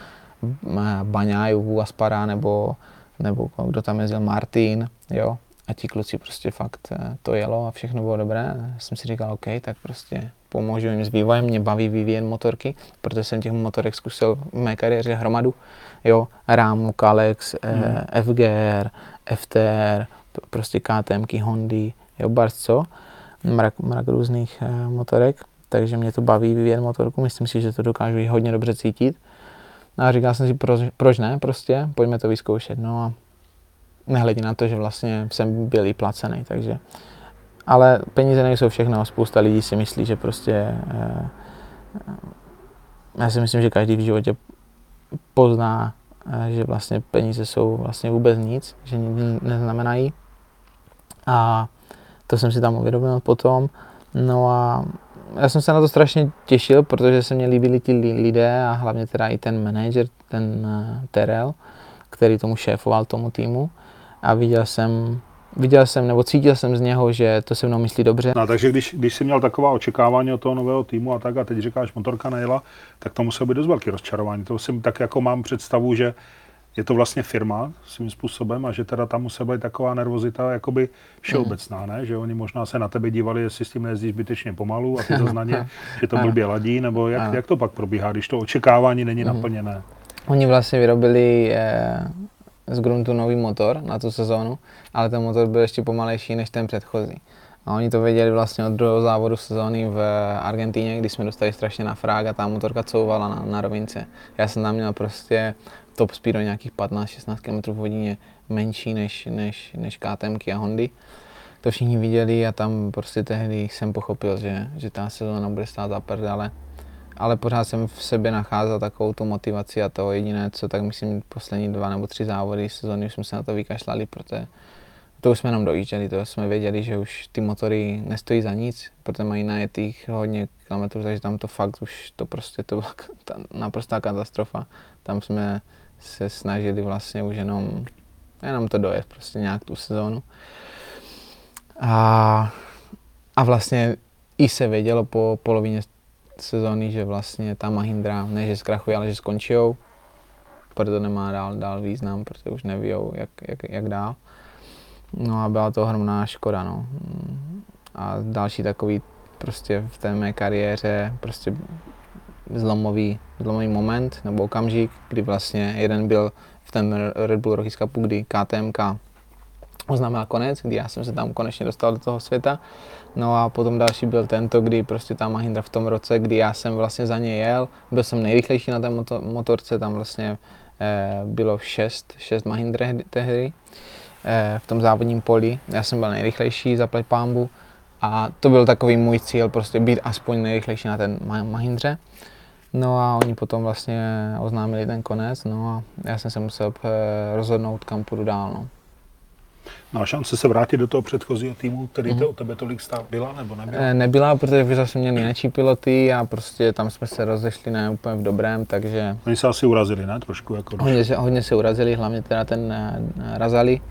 Baňáju, Aspara nebo, nebo kdo tam jezdil, Martin, jo. A ti kluci prostě fakt eh, to jelo a všechno bylo dobré. Já jsem si říkal, OK, tak prostě pomůžu jim s vývojem, mě baví vyvíjet motorky, protože jsem těch motorek zkusil v mé kariéře hromadu, jo, Rámu, Kalex, eh, FGR, FTR, prostě KTMky, Hondy, jo, barc co, mrak, mrak různých eh, motorek, takže mě to baví vyvíjet motorku, myslím si, že to dokážu i hodně dobře cítit. No a říkal jsem si, proč, proč ne, prostě, pojďme to vyzkoušet, no a nehledě na to, že vlastně jsem byl i placený, takže ale peníze nejsou všechno, spousta lidí si myslí, že prostě eh, já si myslím, že každý v životě pozná, eh, že vlastně peníze jsou vlastně vůbec nic, že nic neznamenají. A to jsem si tam uvědomil potom. No a já jsem se na to strašně těšil, protože se mě líbili ti li- lidé a hlavně teda i ten manager, ten eh, Terel, který tomu šéfoval tomu týmu. A viděl jsem, viděl jsem, nebo cítil jsem z něho, že to se mnou myslí dobře. No, takže když, když jsi měl taková očekávání od toho nového týmu a tak, a teď říkáš, motorka nejela, tak to muselo být dost velký rozčarování. To si tak jako mám představu, že je to vlastně firma svým způsobem a že teda tam musela být taková nervozita jakoby všeobecná, ne? Že oni možná se na tebe dívali, jestli s tím nejezdíš zbytečně pomalu a ty to znaně, že to blbě ladí, nebo jak, jak to pak probíhá, když to očekávání není Mhm. naplněné. Oni vlastně vyrobili eh, z gruntu nový motor na tu sezónu, ale ten motor byl ještě pomalejší než ten předchozí. A oni to věděli vlastně od druhého závodu sezóny v Argentíně, kdy jsme dostali strašně na frág a ta motorka couvala na, na rovince. Já jsem tam měl prostě top speed do nějakých 15-16 km v hodině menší než, než, než KTM a Hondy. To všichni viděli a tam prostě tehdy jsem pochopil, že, že ta sezóna bude stát za prdele. Ale pořád jsem v sobě nacházel takovou tu motivaci a to jediné, co tak myslím poslední dva nebo tři závody sezóny už jsme se na to vykašlali, protože to už jsme nám dojížděli, to jsme věděli, že už ty motory nestojí za nic, protože mají najetých hodně kilometrů, takže tam to fakt už to prostě to byla ta naprostá katastrofa. Tam jsme se snažili vlastně už jenom, jenom to dojet prostě nějak tu sezónu. A, a vlastně i se vědělo po polovině sezóny, že vlastně ta Mahindra ne, že zkrachuje, ale že skončí, proto nemá dál, dál význam, protože už neví, jak, jak, jak dál. No a byla to ohromná škoda, no. A další takový prostě v té mé kariéře prostě zlomový, zlomový moment nebo okamžik, kdy vlastně jeden byl v ten Red Bull Rockies Cupu, kdy KTMK oznámila konec, kdy já jsem se tam konečně dostal do toho světa. No a potom další byl tento, kdy prostě ta Mahindra v tom roce, kdy já jsem vlastně za ně jel, byl jsem nejrychlejší na té motorce, tam vlastně eh, bylo šest, šest Mahindra tehdy eh, v tom závodním poli. Já jsem byl nejrychlejší, zaplať pámbu a to byl takový můj cíl, prostě být aspoň nejrychlejší na ten Mahindře. No a oni potom vlastně oznámili ten konec, no a já jsem se musel eh, rozhodnout, kam půjdu dál. No. Má šance se vrátit do toho předchozího týmu, který mm-hmm. to o tebe tolik stál, byla nebo nebyla? E, nebyla, protože už zase měli jiné piloty a prostě tam jsme se rozešli ne úplně v dobrém, takže... Oni se asi urazili, ne? Trošku jako... Hodně se, hodně se urazili, hlavně teda ten uh, Razali.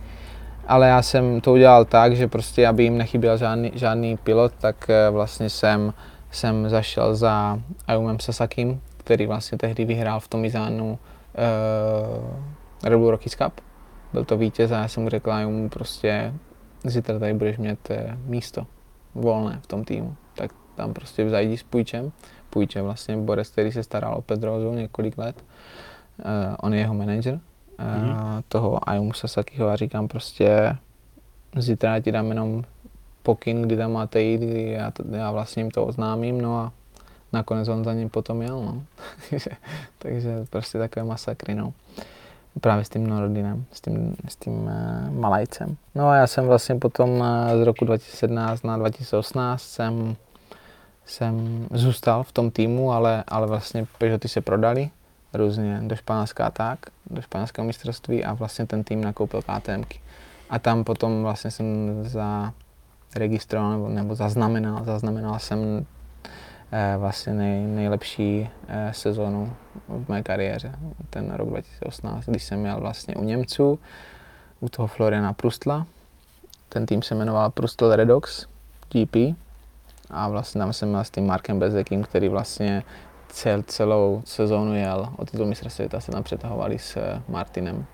Ale já jsem to udělal tak, že prostě, aby jim nechyběl žádný, žádný pilot, tak uh, vlastně jsem, jsem zašel za Ayumem Sasakim, který vlastně tehdy vyhrál v tom Izánu uh, Red Bull Rockies Cup byl to vítěz a já jsem mu řekl, že mu prostě zítra tady budeš mít eh, místo volné v tom týmu. Tak tam prostě zajdi s Půjčem. Půjče vlastně Boris, který se staral o Pedrozu několik let. Uh, on je jeho manager uh, mm-hmm. toho Ayumu Sasakiho a říkám prostě zítra ti dám jenom pokyn, kdy tam máte jít, kdy já, to, já vlastně jim to oznámím, no a nakonec on za ním potom jel, no. takže prostě takové masakry, no právě s tím Norodinem, s tím, s tím uh, Malajcem. No a já jsem vlastně potom uh, z roku 2017 na 2018 jsem, jsem zůstal v tom týmu, ale, ale vlastně Peugeoty se prodali různě do Španělska a tak, do španělského mistrovství a vlastně ten tým nakoupil KTMky. A tam potom vlastně jsem za registroval nebo, nebo zaznamenal, zaznamenal jsem Eh, vlastně nej, nejlepší eh, sezonu v mé kariéře, ten rok 2018, když jsem měl vlastně u Němců, u toho Floriana Prustla. Ten tým se jmenoval Prustel Redox GP a vlastně tam jsem měl s tím Markem Bezekým, který vlastně cel, celou sezónu jel. O titul mistra světa se tam přetahovali s eh, Martinem.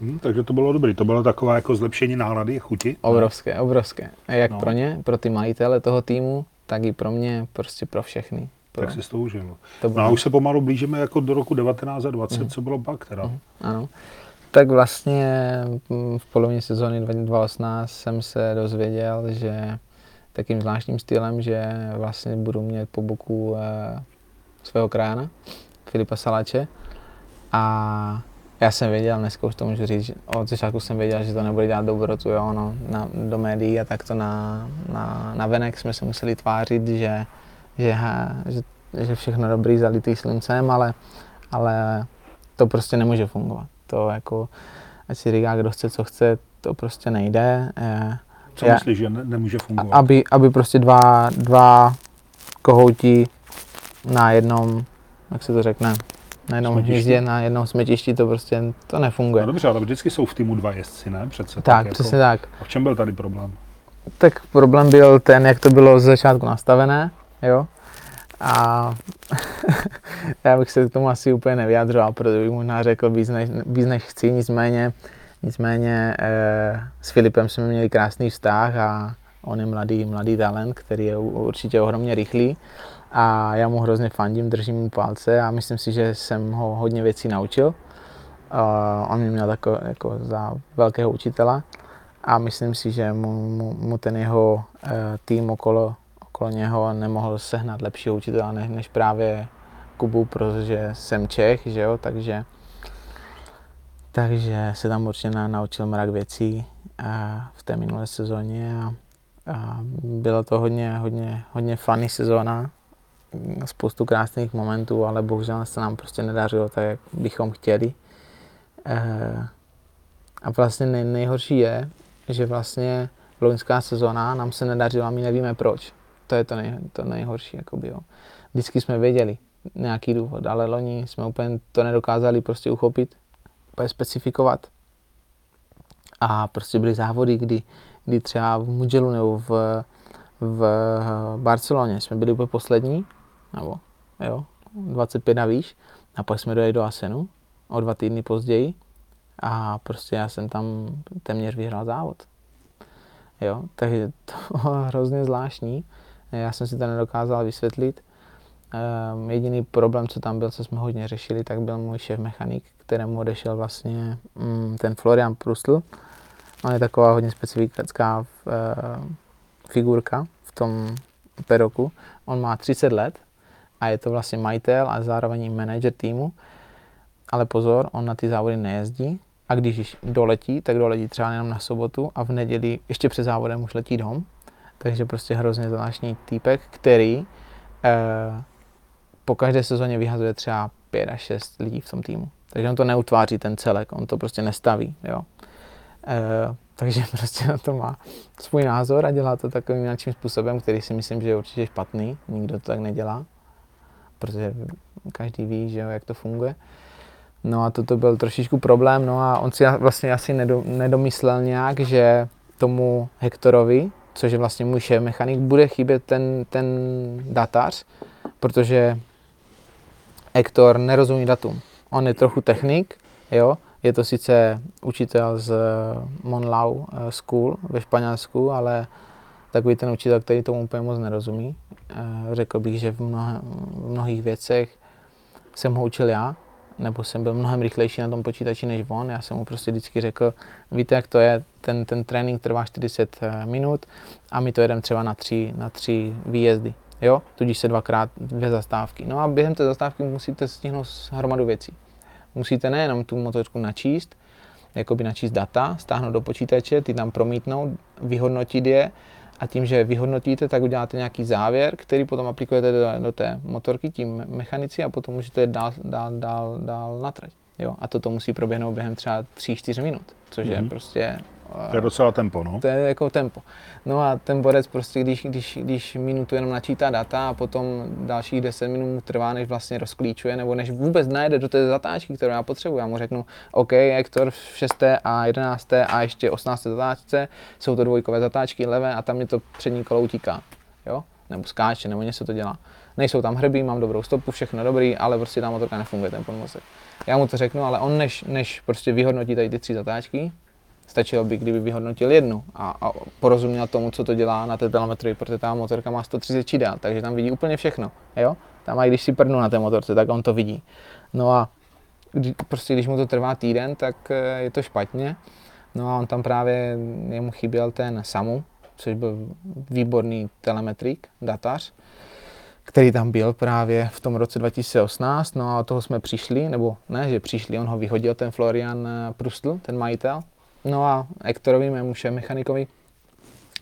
Hmm, takže to bylo dobré. To bylo takové jako zlepšení nálady, chuti? Obrovské, obrovské. A jak no. pro ně, pro ty majitele toho týmu, tak i pro mě, prostě pro všechny. Pro... Tak si to užil. To no a už se pomalu blížíme jako do roku 1920, mm. co bylo pak teda? Mm. Ano. Tak vlastně mm, v polovině sezóny 2018 jsem se dozvěděl, že takým zvláštním stylem, že vlastně budu mít po boku e, svého krána, Filipa Salače. A já jsem věděl, dneska už to můžu říct, od začátku jsem věděl, že to nebude dělat dobrotu, jo, no, na, do médií a tak to na, na, na venek jsme se museli tvářit, že, že, že, že všechno dobrý zalitý sluncem, ale, ale to prostě nemůže fungovat. To jako, ať si říká, kdo chce, co chce, to prostě nejde. Eh, co já, myslíš, že ne, nemůže fungovat? Aby, aby prostě dva, dva kohouti na jednom, jak se to řekne, na jednom hnízdě, na jednom smetišti to prostě to nefunguje. No dobře, ale vždycky jsou v týmu dva jezdci, ne? Přece. Tak, tak přesně jako... tak. A v čem byl tady problém? Tak problém byl ten, jak to bylo z začátku nastavené, jo. A já bych se k tomu asi úplně nevyjadřoval, protože bych možná řekl víc než, víc než chci, nicméně, nicméně eh, s Filipem jsme měli krásný vztah a on je mladý, mladý talent, který je určitě ohromně rychlý a já mu hrozně fandím, držím mu palce a myslím si, že jsem ho hodně věcí naučil. Uh, on mě měl tako, jako za velkého učitela a myslím si, že mu, mu, mu ten jeho uh, tým okolo, okolo něho nemohl sehnat lepšího učitele než, než právě Kubu, protože jsem Čech, že jo, takže takže se tam určitě naučil mrak věcí a v té minulé sezóně a, a to hodně, hodně, hodně funny sezóna, spoustu krásných momentů, ale bohužel se nám prostě nedařilo tak, jak bychom chtěli. E, a vlastně nej, nejhorší je, že vlastně loňská sezóna nám se nedařila, my nevíme proč. To je to, nej, to nejhorší, jakoby, jo. Vždycky jsme věděli nějaký důvod, ale loni jsme úplně to nedokázali prostě uchopit, úplně specifikovat. A prostě byly závody, kdy, kdy třeba v Mugellu nebo v, v Barceloně jsme byli úplně poslední, nebo jo, 25 a výš, a pak jsme dojeli do Asenu o dva týdny později a prostě já jsem tam téměř vyhrál závod. Jo, takže to bylo hrozně zvláštní. Já jsem si to nedokázal vysvětlit. Um, jediný problém, co tam byl, co jsme hodně řešili, tak byl můj šéf mechanik, kterému odešel vlastně um, ten Florian Prusl. On je taková hodně specifická uh, figurka v tom peroku. On má 30 let a je to vlastně majitel a zároveň i manager týmu. Ale pozor, on na ty závody nejezdí a když doletí, tak doletí třeba jenom na sobotu a v neděli ještě před závodem už letí dom. Takže prostě hrozně zvláštní týpek, který eh, po každé sezóně vyhazuje třeba 5 až 6 lidí v tom týmu. Takže on to neutváří ten celek, on to prostě nestaví. Jo. Eh, takže prostě na to má svůj názor a dělá to takovým nějakým způsobem, který si myslím, že je určitě špatný. Nikdo to tak nedělá, protože každý ví, že jo, jak to funguje. No a toto byl trošičku problém, no a on si vlastně asi nedomyslel nějak, že tomu Hektorovi, což je vlastně můj šéf mechanik, bude chybět ten, ten datář, protože Hector nerozumí datum. On je trochu technik, jo, je to sice učitel z Monlau eh, School ve Španělsku, ale takový ten učitel, který tomu úplně moc nerozumí. Řekl bych, že v, mnoha, v mnohých věcech jsem ho učil já, nebo jsem byl mnohem rychlejší na tom počítači než on. Já jsem mu prostě vždycky řekl, víte, jak to je, ten, ten trénink trvá 40 eh, minut a my to jedeme třeba na tři, na tři výjezdy. Jo? Tudíž se dvakrát dvě zastávky. No a během té zastávky musíte stihnout hromadu věcí. Musíte nejenom tu motorku načíst, jakoby načíst data, stáhnout do počítače, ty tam promítnout, vyhodnotit je a tím, že vyhodnotíte, tak uděláte nějaký závěr, který potom aplikujete do, do té motorky, tím mechanici a potom můžete dál, dál, dál, dál na trať. Jo? A toto musí proběhnout během třeba 3-4 minut, což mm-hmm. je mhm. prostě to je docela tempo, no. To je jako tempo. No a ten borec prostě, když, když, když minutu jenom načítá data a potom dalších 10 minut trvá, než vlastně rozklíčuje, nebo než vůbec najde do té zatáčky, kterou já potřebuji. Já mu řeknu, OK, Hector v 6. a 11. a ještě 18. zatáčce, jsou to dvojkové zatáčky levé a tam mě to přední kolo utíká. Jo? Nebo skáče, nebo něco to dělá. Nejsou tam hrby, mám dobrou stopu, všechno dobrý, ale prostě ta motorka nefunguje, ten podmozek. Já mu to řeknu, ale on než, než prostě vyhodnotí tady ty tři zatáčky, Stačilo by, kdyby vyhodnotil jednu a, a porozuměl tomu, co to dělá na té telemetrii, protože ta motorka má 130 čidel, takže tam vidí úplně všechno. Jo? Tam a když si prdnu na té motorce, tak on to vidí. No a kdy, prostě když mu to trvá týden, tak eh, je to špatně. No a on tam právě, jemu chyběl ten SAMU, což byl výborný telemetrik, datař, který tam byl právě v tom roce 2018, no a toho jsme přišli, nebo ne, že přišli, on ho vyhodil, ten Florian eh, Prustl, ten majitel, No a Ektorovi, mému mechanikovi,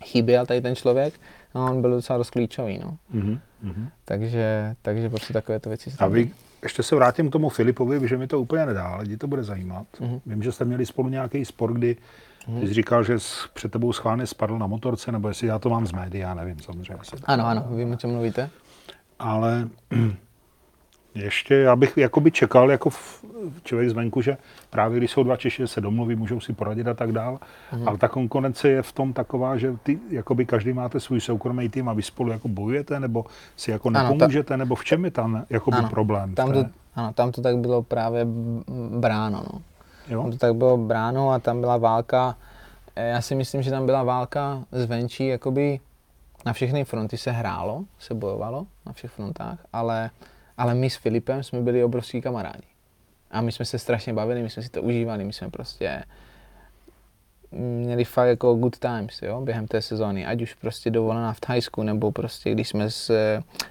chyběl tady ten člověk, no a on byl docela dost klíčový, no. Mm-hmm. Takže, takže prostě takové to věci. A vy, ještě se vrátím k tomu Filipovi, že mi to úplně nedá, lidi to bude zajímat. Mm-hmm. Vím, že jste měli spolu nějaký spor, kdy mm-hmm. jsi říkal, že před tebou schválně spadl na motorce, nebo jestli já to mám z médií, já nevím samozřejmě. Ano, ano, vím, o čem mluvíte. Ale ještě já bych jakoby čekal jako člověk zvenku, že právě když jsou dva Češi, se domluví, můžou si poradit a tak dál, mm. ale ta konkurence je v tom taková, že ty, jakoby každý máte svůj soukromý tým a vy spolu jako bojujete, nebo si jako nepomůžete, ano, ta... nebo v čem je tam jakoby ano, problém? Tam to, ano, tam to tak bylo právě bráno, no. Jo? Tam to tak bylo bráno a tam byla válka, já si myslím, že tam byla válka zvenčí, jakoby na všechny fronty se hrálo, se bojovalo na všech frontách, ale ale my s Filipem jsme byli obrovský kamarádi. A my jsme se strašně bavili, my jsme si to užívali, my jsme prostě měli fakt jako good times, jo, během té sezóny, ať už prostě dovolená v Thajsku, nebo prostě když jsme, s,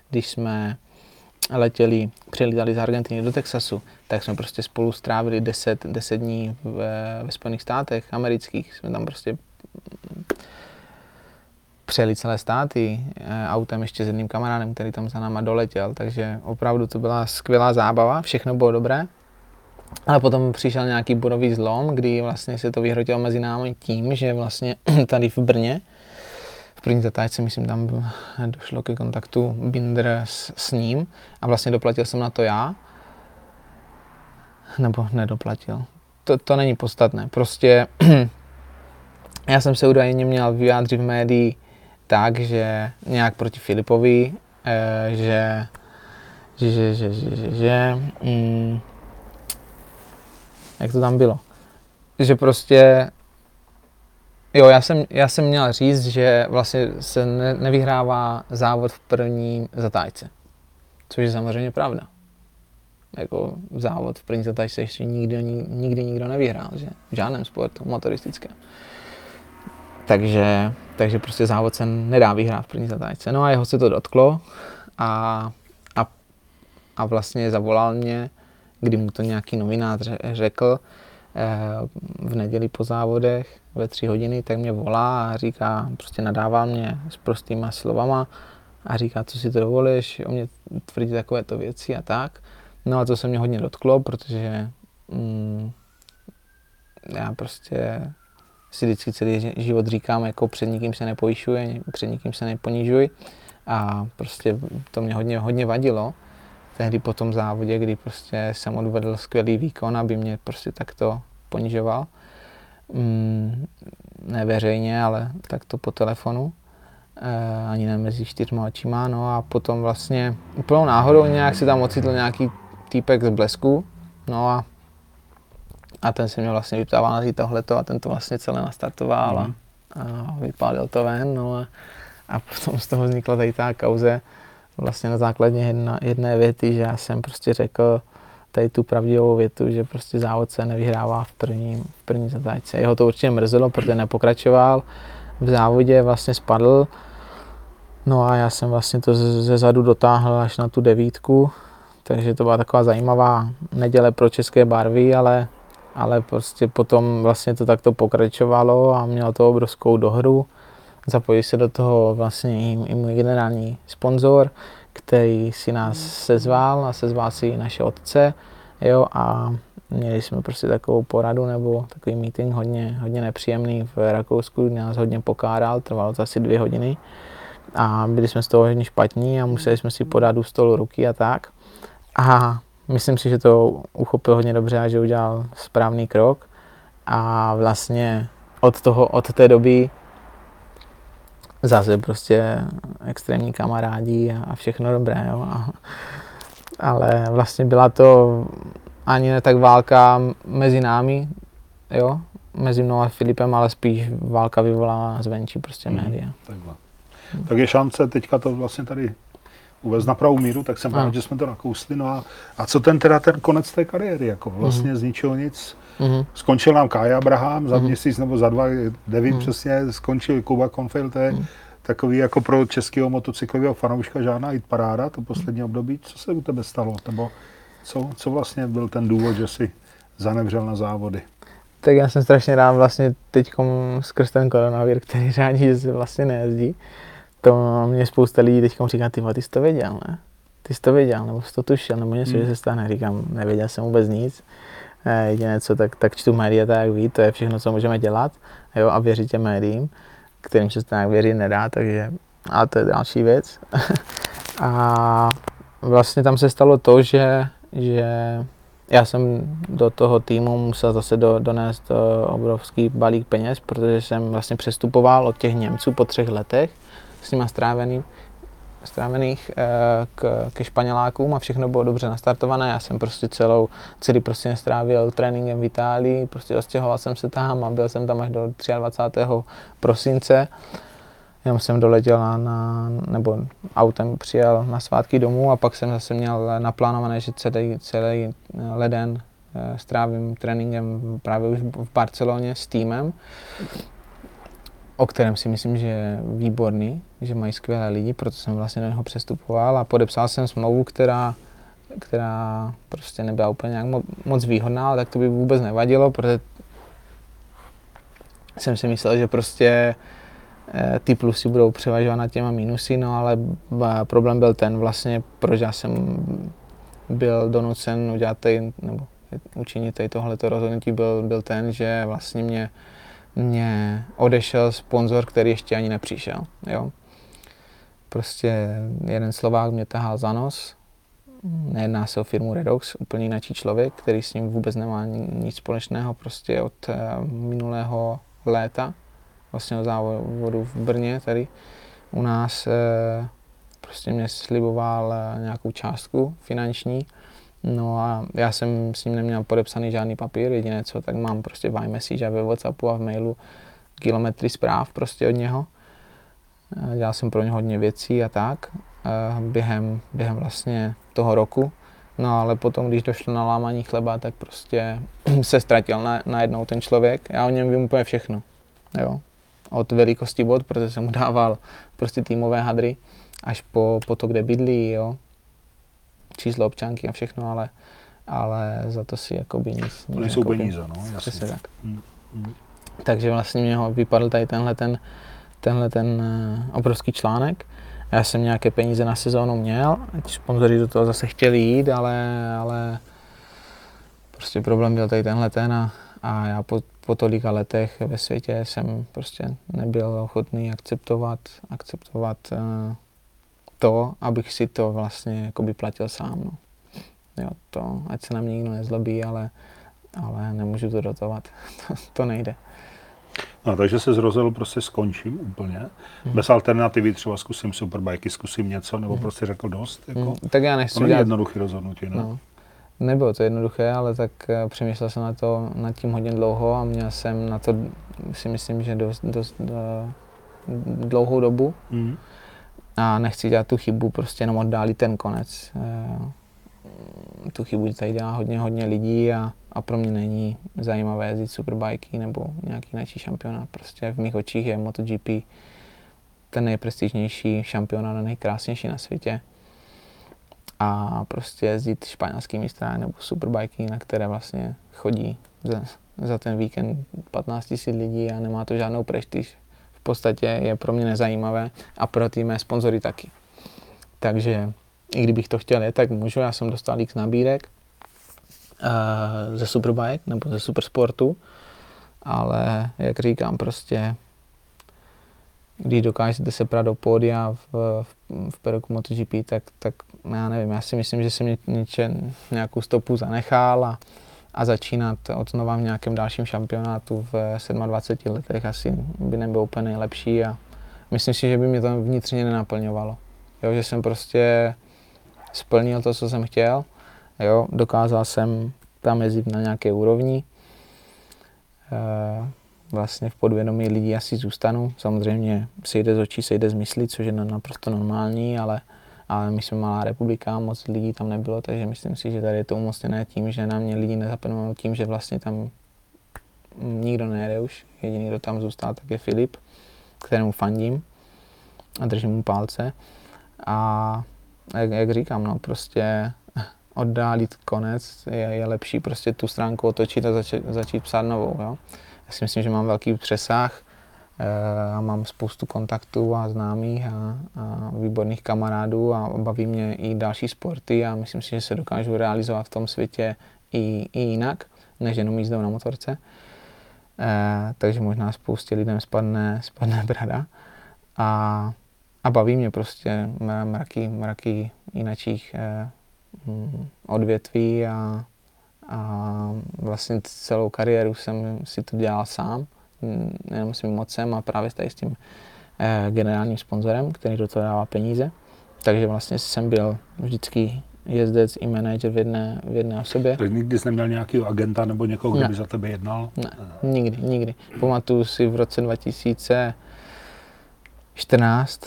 když jsme letěli, přilítali z Argentiny do Texasu, tak jsme prostě spolu strávili 10, 10 dní ve, ve Spojených státech amerických, jsme tam prostě přejeli celé státy eh, autem ještě s jedným kamarádem, který tam za náma doletěl, takže opravdu to byla skvělá zábava, všechno bylo dobré. Ale potom přišel nějaký bodový zlom, kdy vlastně se to vyhrotilo mezi námi tím, že vlastně tady v Brně, v první zatáčce, myslím, tam došlo ke kontaktu Binder s, s ním a vlastně doplatil jsem na to já. Nebo nedoplatil. To, to není podstatné. Prostě já jsem se údajně měl vyjádřit v médii tak, že nějak proti Filipovi, eh, že, že, že, že, že, že, že mm, jak to tam bylo, že prostě, jo, já jsem, já jsem měl říct, že vlastně se ne, nevyhrává závod v první zatáčce, což je samozřejmě pravda. Jako závod v první zatáčce ještě nikdy, nikdy nikdo nevyhrál, že? V žádném sportu motoristickém. Takže, takže prostě závod se nedá vyhrát v první zatáčce. No a jeho se to dotklo a, a, a vlastně zavolal mě, kdy mu to nějaký novinář řekl eh, v neděli po závodech ve tři hodiny, tak mě volá a říká, prostě nadává mě s prostýma slovama a říká, co si to dovolíš, o mě tvrdí takovéto věci a tak. No a to se mě hodně dotklo, protože mm, já prostě si vždycky celý život říkám, jako před nikým se nepojišuj, před nikým se neponižuj. A prostě to mě hodně, hodně vadilo tehdy po tom závodě, kdy prostě jsem odvedl skvělý výkon, aby mě prostě takto ponižoval. Mm, ne veřejně, ale takto po telefonu. E, ani ne mezi čtyřma očima. No a potom vlastně úplnou náhodou nějak se tam ocitl nějaký týpek z blesku. No a a ten se mě vlastně vyptával na tohleto a ten to vlastně celé nastartoval mm. a, a vypálil to ven. No a, a potom z toho vznikla tady ta kauze vlastně na základě jedna, jedné věty, že já jsem prostě řekl tady tu pravdivou větu, že prostě závod se nevyhrává v první, v první zatáčce. Jeho to určitě mrzelo, protože nepokračoval. V závodě vlastně spadl. No a já jsem vlastně to ze zadu dotáhl až na tu devítku, takže to byla taková zajímavá neděle pro české barvy, ale ale prostě potom vlastně to takto pokračovalo a mělo to obrovskou dohru. Zapojil se do toho vlastně i, i můj generální sponzor, který si nás sezval a sezval si naše otce, jo, a měli jsme prostě takovou poradu nebo takový meeting hodně, hodně nepříjemný v Rakousku, nás hodně pokáral, trvalo to asi dvě hodiny a byli jsme z toho hodně špatní a museli jsme si podat u stolu ruky a tak. A myslím si, že to uchopil hodně dobře a že udělal správný krok. A vlastně od, toho, od té doby zase prostě extrémní kamarádi a, a všechno dobré. Jo. A, ale vlastně byla to ani ne tak válka mezi námi, jo, mezi mnou a Filipem, ale spíš válka vyvolala zvenčí prostě hmm, média. Takhle. Tak je šance teďka to vlastně tady uvést na pravou míru, tak jsem rád, že jsme to nakousli. No a, a co ten teda ten konec té kariéry, jako vlastně mm-hmm. z ničeho nic. Mm-hmm. Skončil nám Kai Abraham, za mm-hmm. měsíc nebo za dva, nevím mm-hmm. přesně, skončil Kuba Konfield, mm-hmm. takový jako pro českého motocyklového fanouška žádná hit paráda, to poslední období. Co se u tebe stalo? Nebo co, co vlastně byl ten důvod, že si zanevřel na závody? Tak já jsem strašně rád vlastně teď skrz ten koronavir, který řádí, že se vlastně nejezdí to mě spousta lidí teď říká, ty ty jsi to věděl, ne? Ty jsi to věděl, nebo jsi to tušil, nebo něco, hmm. že se stane. Říkám, nevěděl jsem vůbec nic. Eh, jediné co, tak, tak čtu média, tak jak ví, to je všechno, co můžeme dělat. Jo, a věřit těm médiím, kterým se to nějak věřit nedá, takže, ale to je další věc. a vlastně tam se stalo to, že, že já jsem do toho týmu musel zase do, donést eh, obrovský balík peněz, protože jsem vlastně přestupoval od těch Němců po třech letech s nima strávený, strávených eh, k, ke Španělákům a všechno bylo dobře nastartované. Já jsem prostě celou, celý prostě nestrávil tréninkem v Itálii, prostě odstěhoval jsem se tam a byl jsem tam až do 23. prosince. Jenom jsem doletěl na, na, nebo autem přijel na svátky domů a pak jsem zase měl naplánované, že celý, celý leden eh, strávím tréninkem právě už v Barceloně s týmem, o kterém si myslím, že je výborný, že mají skvělé lidi, proto jsem vlastně do něho přestupoval a podepsal jsem smlouvu, která, která prostě nebyla úplně nějak moc výhodná, ale tak to by vůbec nevadilo, protože jsem si myslel, že prostě eh, ty plusy budou převažovat nad těma minusy, no ale problém byl ten vlastně, proč já jsem byl donucen udělat tady, nebo učinit tady tohleto rozhodnutí, byl, byl ten, že vlastně mě, mě odešel sponzor, který ještě ani nepřišel. Jo? Prostě jeden Slovák mě tahal za nos, nejedná se o firmu Redox, úplně jiný člověk, který s ním vůbec nemá nic společného, prostě od eh, minulého léta, vlastně o závodu v Brně tady u nás eh, prostě mě sliboval eh, nějakou částku finanční, no a já jsem s ním neměl podepsaný žádný papír, jediné co, tak mám prostě v iMessage a ve Whatsappu a v mailu kilometry zpráv prostě od něho. Dělal jsem pro ně hodně věcí a tak během, během vlastně toho roku. No ale potom, když došlo na lámaní chleba, tak prostě se ztratil na, najednou ten člověk. Já o něm vím úplně všechno. Jo. Od velikosti bod, protože jsem mu dával prostě týmové hadry, až po, po to, kde bydlí, jo. Číslo občanky a všechno, ale, ale za to si jakoby nic... To nejsou peníze, no, jasně. Přesně tak. Hmm. Hmm. Takže vlastně mě ho vypadl tady tenhle ten, tenhle ten uh, obrovský článek já jsem nějaké peníze na sezónu měl, ať sponzoři do toho zase chtěli jít, ale, ale prostě problém byl tady tenhle ten a, a já po, po tolika letech ve světě jsem prostě nebyl ochotný akceptovat, akceptovat uh, to, abych si to vlastně jakoby platil sám. No. Jo, to, ať se na mě nikdo nezlobí, ale, ale nemůžu to dotovat, to, to nejde. No, takže se zrozil, prostě skončím úplně. Hmm. Bez alternativy třeba zkusím superbajky, zkusím něco, nebo hmm. prostě řekl dost. Jako, hmm. Tak já nechci to není jednoduché rozhodnutí, ne? No. Nebylo to jednoduché, ale tak uh, přemýšlel jsem na to nad tím hodně dlouho a měl jsem na to, si myslím, že dost, dost uh, dlouhou dobu. Hmm. A nechci dělat tu chybu, prostě jenom oddálit ten konec. Uh, tu chybu tady dělá hodně, hodně lidí a a pro mě není zajímavé jezdit superbajky nebo nějaký jiný šampionát. Prostě v mých očích je MotoGP ten nejprestižnější šampionát a nejkrásnější na světě. A prostě jezdit španělský mistra nebo superbajky, na které vlastně chodí za, za ten víkend 15 000 lidí a nemá to žádnou prestiž. Podstatě je pro mě nezajímavé a pro ty mé sponzory taky. Takže i kdybych to chtěl, je, tak můžu, já jsem dostal x nabídek, uh, ze Superbike nebo ze Supersportu, ale jak říkám, prostě když dokážete se prát do pódia v, v, v Peroku MotoGP, tak, tak já nevím, já si myslím, že jsem ně, něče, nějakou stopu zanechal a, a začínat od znova v nějakém dalším šampionátu v 27 letech asi by nebylo úplně nejlepší a myslím si, že by mě to vnitřně nenaplňovalo. Jo, že jsem prostě splnil to, co jsem chtěl Jo, dokázal jsem tam jezdit na nějaké úrovni. E, vlastně v podvědomí lidí asi zůstanu. Samozřejmě sejde z očí, sejde z myslí, což je naprosto normální, ale, ale my jsme malá republika, moc lidí tam nebylo, takže myslím si, že tady je to umocněné tím, že na mě lidi nezapomenou tím, že vlastně tam nikdo nejede už. Jediný, kdo tam zůstal, tak je Filip, kterému fandím a držím mu palce. A jak, jak říkám, no prostě oddálit konec, je, je lepší prostě tu stránku otočit a začít, začít psát novou. Jo? Já si myslím, že mám velký přesah a mám spoustu kontaktů a známých a, a výborných kamarádů a baví mě i další sporty a myslím si, že se dokážu realizovat v tom světě i, i jinak, než jenom jízdou na motorce. E, takže možná spoustě lidem spadne, spadne brada. A, a baví mě prostě mraky, mraky jinačích e, Mm, odvětví a, a vlastně celou kariéru jsem si to dělal sám, mm, jenom svým mocem a právě tady s tím eh, generálním sponzorem, který do toho dává peníze. Takže vlastně jsem byl vždycky jezdec i manager v jedné, v jedné osobě. Tak nikdy jsi neměl nějakého agenta nebo někoho, kdo by za tebe jednal? Ne, nikdy, nikdy. Pamatuju si v roce 2014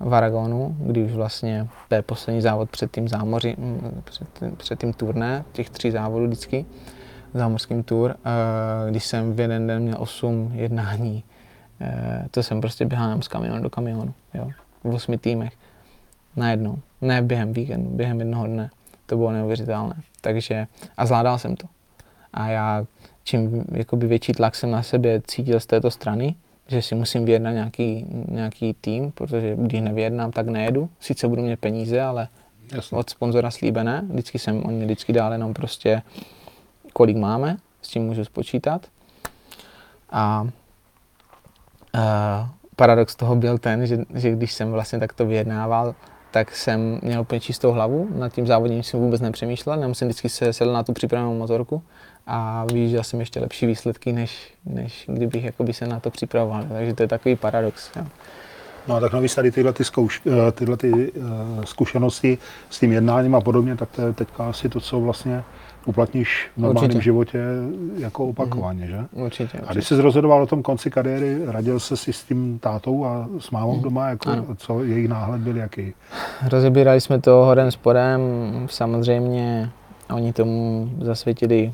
v Aragonu, kdy už vlastně to je poslední závod před tím zámoří, mm, před, před tím turné, těch tří závodů vždycky. Zámořským tour, když jsem v jeden den měl 8 jednání, eh, to jsem prostě běhal z kamionu do kamionu, jo, v osmi týmech, najednou, ne během víkendu, během jednoho dne, to bylo neuvěřitelné, takže a zvládal jsem to. A já, čím jakoby větší tlak jsem na sebe cítil z této strany, že si musím vyjednat nějaký, nějaký tým, protože když nevyjednám, tak nejedu. Sice budu mít peníze, ale Jasně. od sponzora slíbené. Vždycky jsem, oni vždycky dali jenom prostě, kolik máme, s tím můžu spočítat. A uh, paradox toho byl ten, že, že když jsem vlastně takto vyjednával, tak jsem měl úplně čistou hlavu, nad tím závodním jsem vůbec nepřemýšlel, jenom jsem vždycky se sedl na tu připravenou motorku a vyjížděl jsem ještě lepší výsledky, než, než kdybych jakoby se na to připravoval. Takže to je takový paradox. Jo. No tak navíc tady tyhle, ty zkouš, eh, tyhle ty, uh, zkušenosti s tím jednáním a podobně, tak to je teďka asi to, co vlastně uplatníš v normálním určitě. životě jako opakovaně, že? Určitě, určitě. A když jsi rozhodoval o tom konci kariéry, radil se si s tím tátou a s mámou mm. doma, jako, co jejich náhled byl jaký? Rozebírali jsme to horem spodem, samozřejmě oni tomu zasvětili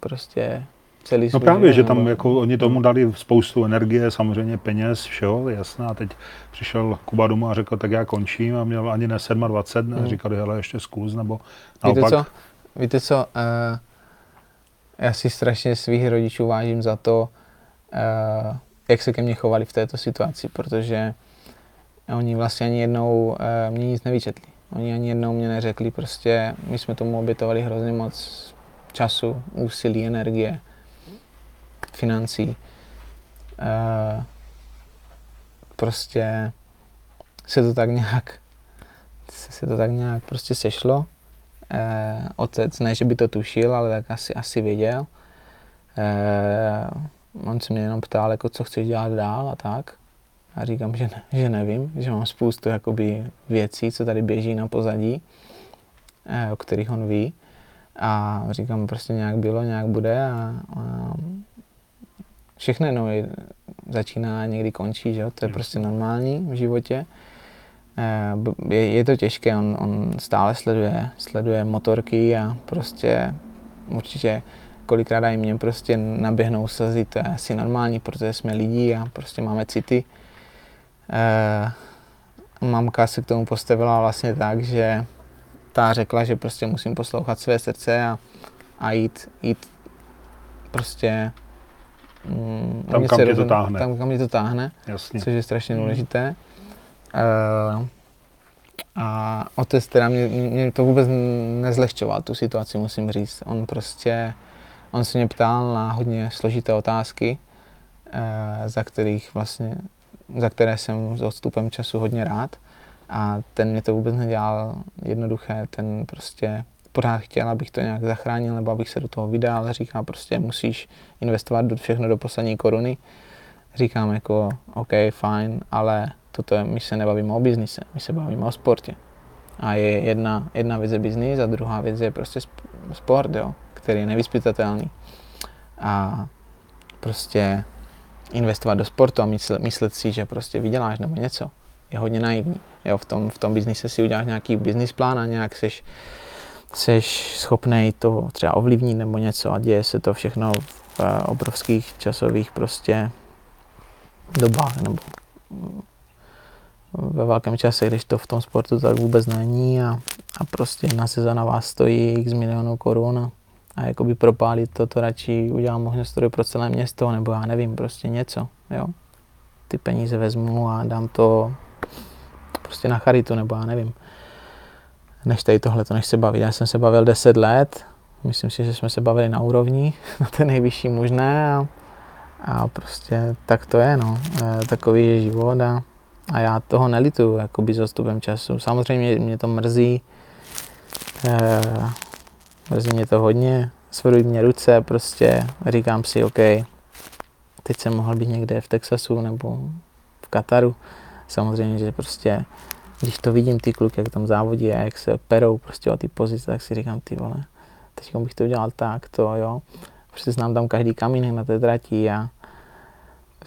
prostě celý No právě, že tam jako oni tomu dali spoustu energie, samozřejmě peněz, všeho, jasné. A teď přišel Kuba domů a řekl, tak já končím a měl ani ne 27, ne, hmm. říkali, hele, ještě zkus, nebo naopak. Víte co, víte co uh, já si strašně svých rodičů vážím za to, uh, jak se ke mně chovali v této situaci, protože oni vlastně ani jednou uh, mě nic nevyčetli. Oni ani jednou mě neřekli, prostě my jsme tomu obětovali hrozně moc času, úsilí, energie, financí. Prostě se to tak nějak se to tak nějak prostě sešlo. E, otec, ne, že by to tušil, ale tak asi, asi věděl. E, on se mě jenom ptal, jako, co chceš dělat dál a tak. A říkám, že, ne, že nevím, že mám spoustu jakoby, věcí, co tady běží na pozadí, e, o kterých on ví. A říkám, prostě nějak bylo, nějak bude a, a všechno no, začíná a někdy končí, že jo? to je prostě normální v životě. Eh, je, je to těžké, on, on stále sleduje, sleduje motorky a prostě určitě kolikrát i mě prostě naběhnou slzy, to je asi normální, protože jsme lidi a prostě máme city. E, mamka se k tomu postavila vlastně tak, že ta řekla, že prostě musím poslouchat své srdce a, a jít, jít prostě mm, tam, kam tě to táhne. Tam, kam tě to táhne, Jasně. což je strašně hmm. důležité. Uh, a otec teda mě, mě to vůbec nezlehčoval, tu situaci, musím říct. On prostě, on se mě ptal na hodně složité otázky, uh, za kterých vlastně, za které jsem s odstupem času hodně rád. A ten mě to vůbec nedělal jednoduché, ten prostě pořád chtěl, abych to nějak zachránil nebo abych se do toho vydal. Říká prostě musíš investovat do všechno do poslední koruny. Říkám jako OK, fajn, ale toto je, my se nebavíme o biznise, my se bavíme o sportě. A je jedna, jedna věc je biznis a druhá věc je prostě sport, jo, který je nevyspytatelný. A prostě investovat do sportu a myslet, myslet si, že prostě vyděláš nebo něco, je hodně naivní. Jo, v tom, v tom biznise si uděláš nějaký business plán a nějak seš, seš schopný to třeba ovlivnit nebo něco a děje se to všechno v uh, obrovských časových prostě dobách nebo ve velkém čase, když to v tom sportu tak vůbec není a, a prostě jedna sezona vás stojí x milionů korun a, a jakoby propálit to, to radši udělám možnost pro celé město nebo já nevím, prostě něco, jo. Ty peníze vezmu a dám to prostě na charitu, nebo já nevím. Než tady tohle, to než se bavit. Já jsem se bavil 10 let, myslím si, že jsme se bavili na úrovni, na té nejvyšší možné a, a prostě tak to je, no. E, takový je život a, a já toho nelituju, jakoby s odstupem času. Samozřejmě mě to mrzí, e, mrzí mě to hodně, svrdují mě ruce, prostě říkám si, OK, teď jsem mohl být někde v Texasu nebo v Kataru, samozřejmě, že prostě, když to vidím ty kluky, jak tam závodí a jak se perou prostě o ty pozice, tak si říkám, ty vole, teď bych to udělal tak, to jo. Prostě znám tam každý kamínek na té trati a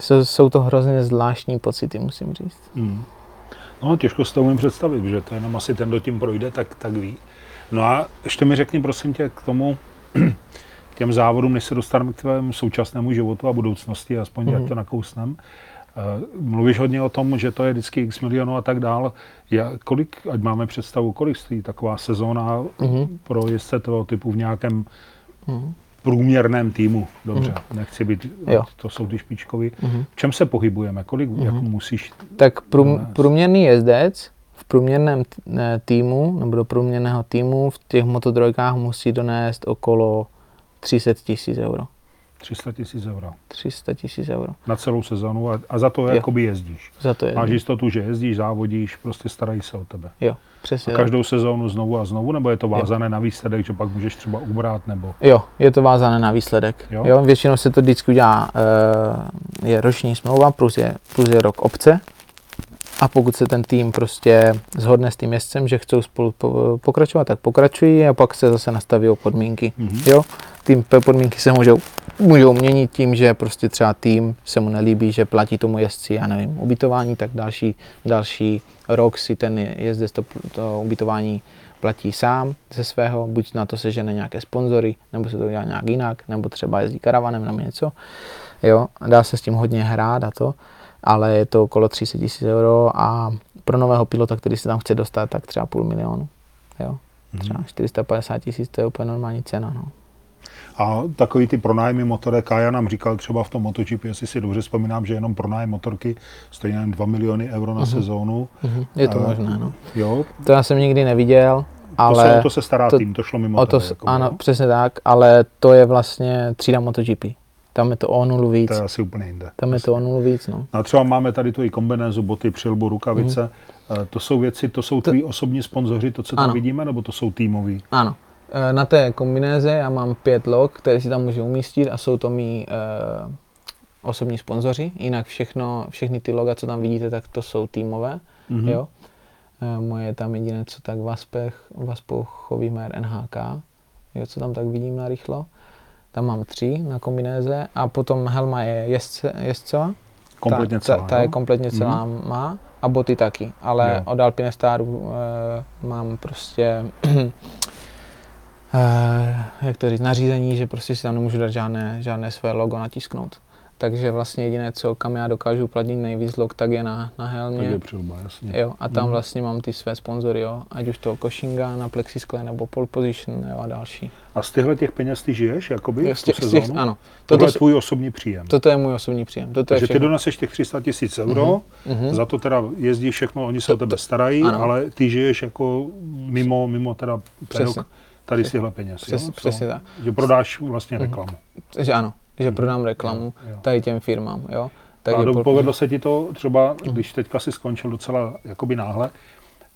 jsou, jsou to hrozně zvláštní pocity, musím říct. Hmm. No, těžko si to umím představit, že to jenom asi ten, kdo tím projde, tak, tak ví. No a ještě mi řekni, prosím tě, k tomu, těm závodům, než se dostaneme k tvému současnému životu a budoucnosti, aspoň mm. jak Mhm. to nakousnem. Eh, Mluvíš hodně o tom, že to je vždycky x milionů a tak dál. Já, kolik, ať máme představu, kolik stojí taková sezóna Mhm. pro jezdce toho typu v nějakém Mhm. Průměrném týmu? Dobře, nechci být, Jo. to jsou ty špičkoví. Mhm. V čem se pohybujeme? Kolik jako musíš? Tak prům, průměrný jezdec v průměrném týmu nebo do průměrného týmu v těch motodrojkách musí donést okolo 300 tisíc euro. 300 tisíc euro 300 tisíc euro. na celou sezonu a, a za to jakoby jezdíš. Za to Máš je. jistotu, že jezdíš, závodíš, prostě starají se o tebe. Jo, přesně A tak. každou sezónu znovu a znovu, nebo je to vázané na výsledek, že pak můžeš třeba ubrat, nebo Jo, je to vázané na výsledek. Jo? Jo? většinou se to vždycky udělá, eh, je roční smlouva plus je, plus je rok obce. A pokud se ten tým prostě zhodne s tím jezdcem, že chcou spolu po- pokračovat, tak pokračují a pak se zase nastaví podmínky. Mhm. Jo? Tým podmínky se můžou, můžou měnit tím, že prostě třeba tým se mu nelíbí, že platí tomu jezdci, já nevím, ubytování, tak další, další rok si ten jezdec to, to ubytování platí sám ze svého, buď na to sežene nějaké sponzory, nebo se to dělá nějak jinak, nebo třeba jezdí karavanem nebo něco. Jo, dá se s tím hodně hrát a to, ale je to okolo 30 tisíc euro a pro nového pilota, který se tam chce dostat, tak třeba půl milionu. Jo. Třeba 450 tisíc, to je úplně normální cena. No. A takový ty pronájmy motorek, Kája nám říkal třeba v tom MotoGP, jestli si dobře vzpomínám, že jenom pronájem motorky stojí jen 2 miliony euro na sezónu. Mhm, je to A- možné, no. Jo, To já jsem nikdy neviděl, ale to se, o to se stará to- tým, to šlo mimo o to, tebe, s- jako, ano, jo? přesně tak, ale to je vlastně třída MotoGP. Tam je to o nulu víc. To je asi úplně jinde. Tam je to o nulu víc, no. A třeba máme tady tu i kombinézu, boty, přilbu, rukavice. Eh, To jsou věci, to jsou tví osobní sponzoři, to, co tam. Ano. vidíme, nebo to jsou týmoví? Ano. E, Na té kombinéze já mám pět log, které si tam můžu umístit a jsou to mý e, osobní sponzoři. Jinak všechno, všechny ty loga, co tam vidíte, tak to jsou týmové. Mhm. Jo. Moje je tam jediné, co tak Vaspech, Vaspochový mér NHK, jo, co tam tak vidím na rychlo. Tam mám tři na kombinéze a potom helma je jezdce, jezdcová. Kompletně ta, celá, ta, ta je kompletně celá má a boty taky, ale Jo. od Alpine Staru e, mám prostě e, jak to říct, nařízení, že prostě si tam nemůžu dát žádné, žádné své logo natisknout. Takže vlastně jediné, co kam já dokážu platit nejvíc log, tak je na, na Tak helmě. je přilba, jasně. Jo, a tam Mhm. vlastně mám ty své sponzory, jo, ať už to Koshinga na plexiskle nebo pole position jo, a další. A z těchto těch peněz ty žiješ, jakoby, Jo, z těch, z těch, ano, Tohle toto, je tvůj osobní příjem. toto je můj osobní příjem. Toto je Takže ty všechno. doneseš těch 300 tisíc euro, Mhm. za to teda jezdíš všechno, oni se o tebe starají, ano. ale ty žiješ jako mimo, mimo teda Přesně. tady z těchto peněz. Přes- jo? Co? přesně tak. Že prodáš vlastně reklamu. Že ano, že prodám reklamu Jo, tady těm firmám, jo. Tak a Takže do, po- povedlo se ti to třeba, když teďka si skončil docela jakoby náhle,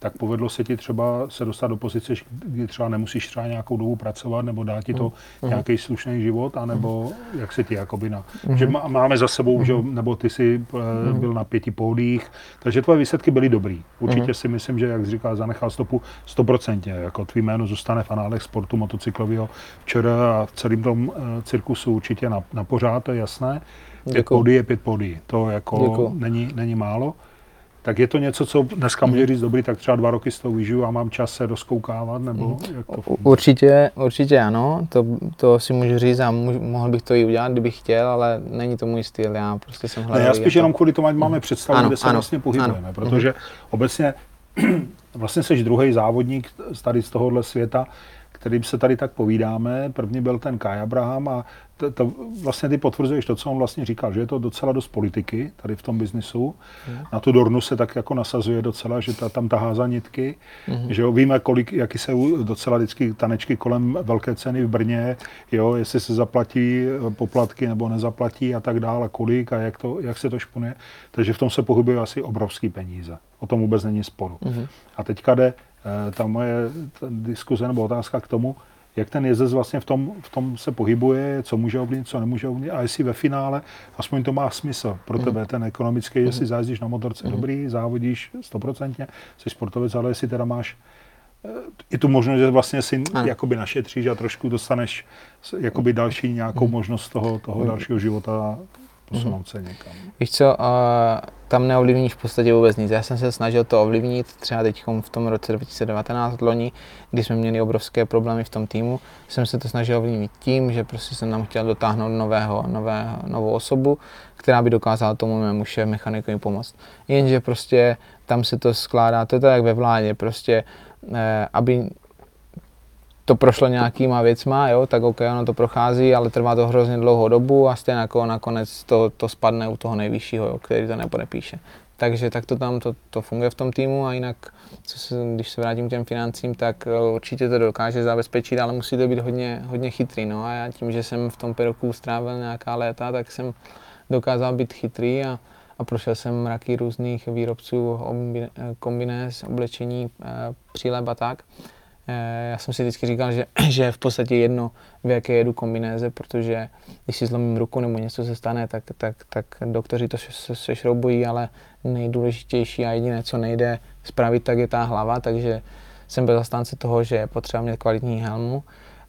tak povedlo se ti třeba se dostat do pozice, kdy třeba nemusíš třeba nějakou dobu pracovat, nebo dá ti to Mhm. nějaký slušný život, anebo jak se ti jakoby na... Že má- máme za sebou, že, Mhm. nebo ty jsi eh, byl na pěti pódích, takže tvoje výsledky byly dobrý. Určitě Mhm. si myslím, že jak říkal, zanechal stopu 100%, jako tvý jméno zůstane v análech sportu motocyklového včera a v celém tom eh, cirkusu určitě na, na pořád, to je jasné. Pět pódy je pět pódy, to jako Děkuju. není, není málo. Tak je to něco, co dneska může říct dobrý, tak třeba dva roky s tou vyžiju a mám čas se rozkoukávat, nebo jak to funguje? Určitě, určitě ano, to, to si můžu říct a můžu, mohl bych to i udělat, kdybych chtěl, ale není to můj styl, já prostě jsem Ne, hledal. já spíš jenom kvůli tomu, ať máme představu, Ano, kde se ano, vlastně pohybujeme, ano. Mhm. protože obecně vlastně jsi druhý závodník z tady z tohohle světa, kterým se tady tak povídáme. První byl ten Kai Abraham a to, to, vlastně ty potvrzuješ to, co on vlastně říkal, že je to docela dost politiky tady v tom biznisu. Mhm. Na tu Dornu se tak jako nasazuje docela, že ta, tam tahá za nitky, Mhm. že jo, víme, kolik, jaký jsou docela vždycky tanečky kolem velké ceny v Brně, jo, jestli se zaplatí eh, poplatky nebo nezaplatí a tak dále, kolik a jak, to, jak se to šponuje. Takže v tom se pohybují asi obrovský peníze. O tom vůbec není sporu. Mhm. A teďka jde ta moje ta diskuze nebo otázka k tomu, jak ten jezdec vlastně v tom, v tom se pohybuje, co může ovlivnit, co nemůže ovlivnit a jestli ve finále aspoň to má smysl pro tebe, ten ekonomický, jestli zajezdíš na motorce dobrý, závodíš stoprocentně, jsi sportovec, ale jestli teda máš eh, i tu možnost, že vlastně si Ano. jakoby našetříš a trošku dostaneš jakoby další nějakou možnost toho, toho dalšího života posunout se někam. Víš co, tam neovlivníš v podstatě vůbec nic. Já jsem se snažil to ovlivnit třeba teď v tom roce 2019 loni, kdy jsme měli obrovské problémy v tom týmu, jsem se to snažil ovlivnit tím, že prostě jsem tam chtěl dotáhnout nového, nového, novou osobu, která by dokázala tomu mému šéf mechanikovi pomoct. Jenže prostě tam se to skládá, to je tak jak ve vládě, prostě eh, aby to prošlo nějakýma věcma, jo, tak ok, ono to prochází, ale trvá to hrozně dlouhou dobu a stejně jako nakonec to, to spadne u toho nejvyššího, jo, který to nepodepíše. Takže tak to tam to, to funguje v tom týmu a jinak, co se, když se vrátím k těm financím, tak eh, určitě to dokáže zabezpečit, ale musí to být hodně, hodně chytrý. No a já tím, že jsem v tom peruku strávil nějaká léta, tak jsem dokázal být chytrý a, a prošel jsem mraky různých výrobců kombinéz, oblečení, eh, příleb a tak. Eh, já jsem si vždycky říkal, že, že je v podstatě jedno, v jaké jedu kombinéze, protože když si zlomím ruku nebo něco se stane, tak, tak, tak doktoři to se, se šroubují, ale nejdůležitější a jediné, co nejde spravit, tak je ta hlava, takže jsem byl zastánce toho, že je potřeba mít kvalitní helmu.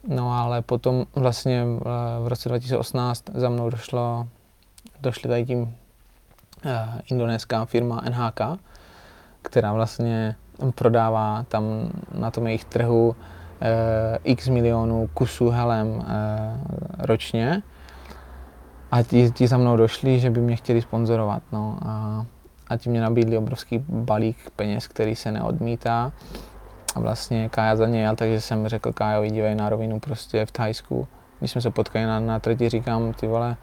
No ale potom vlastně v roce 2018 za mnou došlo, došly tady tím uh, indonéská firma NHK, která vlastně prodává tam na tom jejich trhu eh, x milionů kusů helem eh, ročně. A ti, ti za mnou došli, že by mě chtěli sponzorovat. No. A, a ti mě nabídli obrovský balík peněz, který se neodmítá. A vlastně Kája za ně jel, takže jsem řekl Kájovi, dívej na rovinu prostě v Thajsku. Když jsme se potkali na, na trati, říkám, ty vole,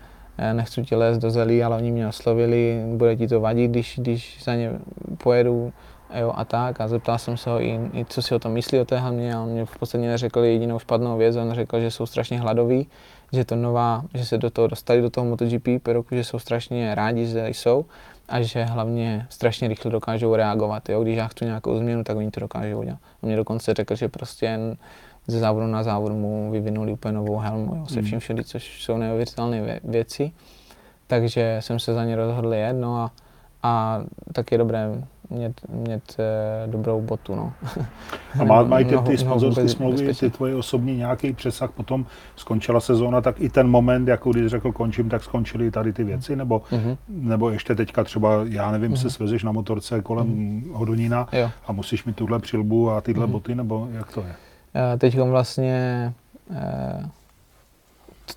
nechci tě lézt do zelí, ale oni mě oslovili, bude ti to vadit, když, když za ně pojedu jo, a tak. A zeptal jsem se ho i, i co si o tom myslí o té hlavně a on mě v podstatě neřekl jedinou špatnou věc, on řekl, že jsou strašně hladoví, že to nová, že se do toho dostali do toho MotoGP roku, že jsou strašně rádi, že jsou a že hlavně strašně rychle dokážou reagovat. Jo? Když já chci nějakou změnu, tak oni to dokážou udělat. On mě dokonce řekl, že prostě ze závodu na závod mu vyvinuli úplně novou helmu, jo? se mhm. vším všude, což jsou neuvěřitelné věci. Takže jsem se za ně rozhodl jet, no a, a tak je dobré mít, mít eh, dobrou botu. No. A má, mají ty, ty sponzorské smlouvy, ty tvoje osobní nějaký přesah, potom skončila sezóna, tak i ten moment, jako když řekl končím, tak skončily tady ty věci, nebo, mm-hmm. nebo ještě teďka třeba, já nevím, mm-hmm. se mhm. svezeš na motorce kolem mm-hmm. Hodonína jo. a musíš mít tuhle přilbu a tyhle mm-hmm. boty, nebo jak to je? Teď vlastně eh,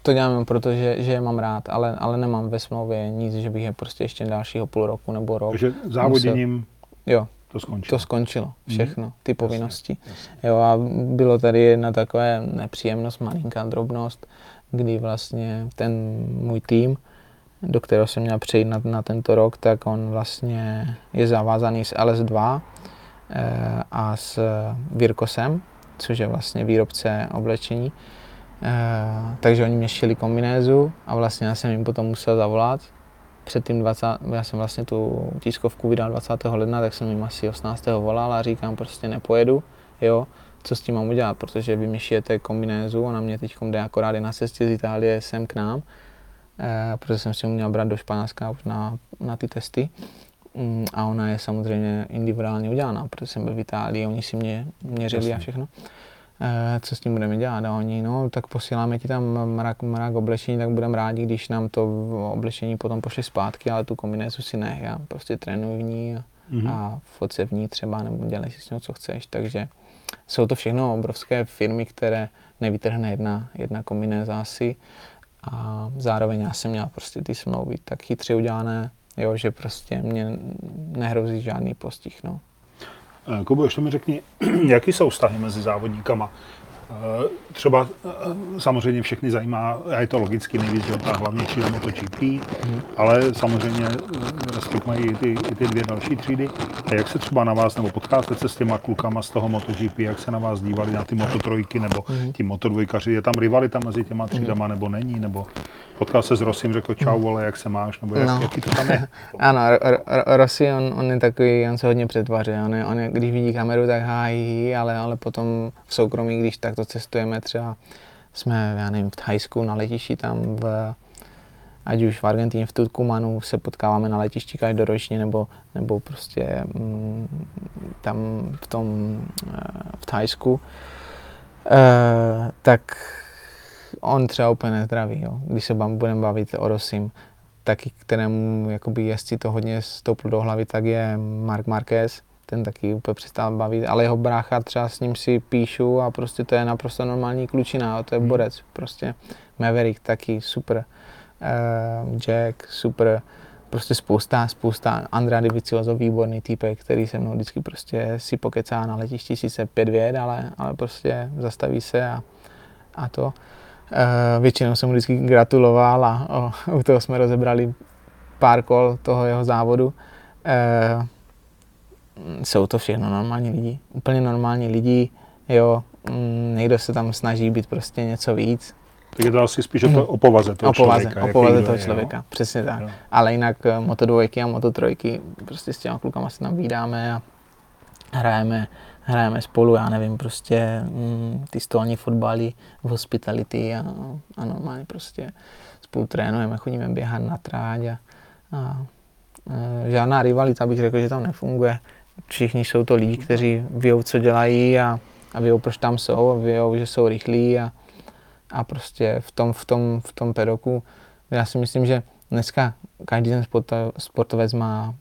to dělám, protože že je mám rád, ale, ale nemám ve smlouvě nic, že bych je prostě ještě dalšího půl roku nebo rok. Takže závoděním Jo. To skončilo. To skončilo, všechno, mm. ty povinnosti. Jasně, Jo a bylo tady jedna taková nepříjemnost, malinká drobnost, kdy vlastně ten můj tým, do kterého jsem měl přejít na, na tento rok, tak on vlastně je zavázaný s LS2 eh, a s Virkosem, což je vlastně výrobce oblečení. Eh, takže oni mě šili kombinézu a vlastně já jsem jim potom musel zavolat, před tím 20, já jsem vlastně tu tiskovku vydal 20. ledna, tak jsem jim asi 18. volal a říkám prostě nepojedu, jo, co s tím mám udělat, protože vy mi šijete kombinézu, ona mě teď jde akorát na cestě z Itálie sem k nám, eh, protože jsem si měl brát do Španělska už na, na ty testy. Mm, a ona je samozřejmě individuálně udělaná, protože jsem byl v Itálii, oni si mě měřili a všechno. Eh, co s tím budeme dělat. A oni, no, tak posíláme ti tam mrak, mrak oblečení, tak budeme rádi, když nám to oblečení potom pošle zpátky, ale tu kombinézu si nech, já prostě trénuji v ní a, mm-hmm. a foce v ní třeba, nebo dělej si s ní, co chceš, takže jsou to všechno obrovské firmy, které nevytrhne jedna, jedna kombinéza asi a zároveň já jsem měl prostě ty smlouvy tak chytře udělané, jo, že prostě mě nehrozí žádný postih, no. Kubo, ještě mi řekni, jaký jsou vztahy mezi závodníkama? Eh, třeba eh, samozřejmě všechny zajímá, a je to logicky nejvíc, že ta hlavně třída MotoGP, ale samozřejmě mají i ty, i ty dvě další třídy. A jak se třeba na vás, nebo potkáte se s těma klukama z toho MotoGP, jak se na vás dívali na ty Moto3 nebo mm. ty Moto2, je tam rivalita mezi těma třídama, nebo není, nebo potkal se s Rosim, řekl čau, hmm. vole, jak se máš, nebo jak, no. jaký to tam je? ano, Rossi, on, on, je takový, on se hodně přetváří, on, je, on je, když vidí kameru, tak hájí, ale, ale potom v soukromí, když takto cestujeme třeba, jsme, já nevím, v Thajsku na letišti tam v, ať už v Argentině, v Tucumanu se potkáváme na letišti každoročně, nebo, nebo prostě mm, tam v tom, eh, v Thajsku, uh, tak on třeba úplně nezdraví, jo. když se budeme bavit o Rosim. taky kterému jakoby jezdci to hodně stouplo do hlavy, tak je Mark Marquez, ten taky úplně přestal bavit, ale jeho brácha třeba s ním si píšu a prostě to je naprosto normální klučina, to je borec, prostě Maverick taky super, uh, Jack super, prostě spousta, spousta, Andrade Vicioso, výborný týpek, který se mnou vždycky prostě si pokecá na letišti, sice pět věd, ale, ale prostě zastaví se a, a to. Uh, většinou jsem mu vždycky gratuloval a o, u toho jsme rozebrali pár kol toho jeho závodu. Uh, jsou to všechno normální lidi, úplně normální lidi, jo, mm, někdo se tam snaží být prostě něco víc, tak je to asi spíš o, to, o povaze toho o povaze, člověka. O povaze toho je, člověka, jo? přesně tak. Jo. Ale jinak eh, Moto dvojky a Moto trojky, prostě s těma klukama se tam vídáme a hrajeme, hrajeme spolu, já nevím, prostě mm, ty stolní fotbaly, hospitality a, a normálně prostě spolu trénujeme, chodíme běhat na tráť a, a, a eh, žádná rivalita bych řekl, že tam nefunguje. Všichni jsou to lidi, kteří vědou, co dělají a, a vědou, proč tam jsou a vědou, že jsou rychlí a, a prostě v tom, v tom, v tom pedoku, já si myslím, že dneska každý ten sportovec má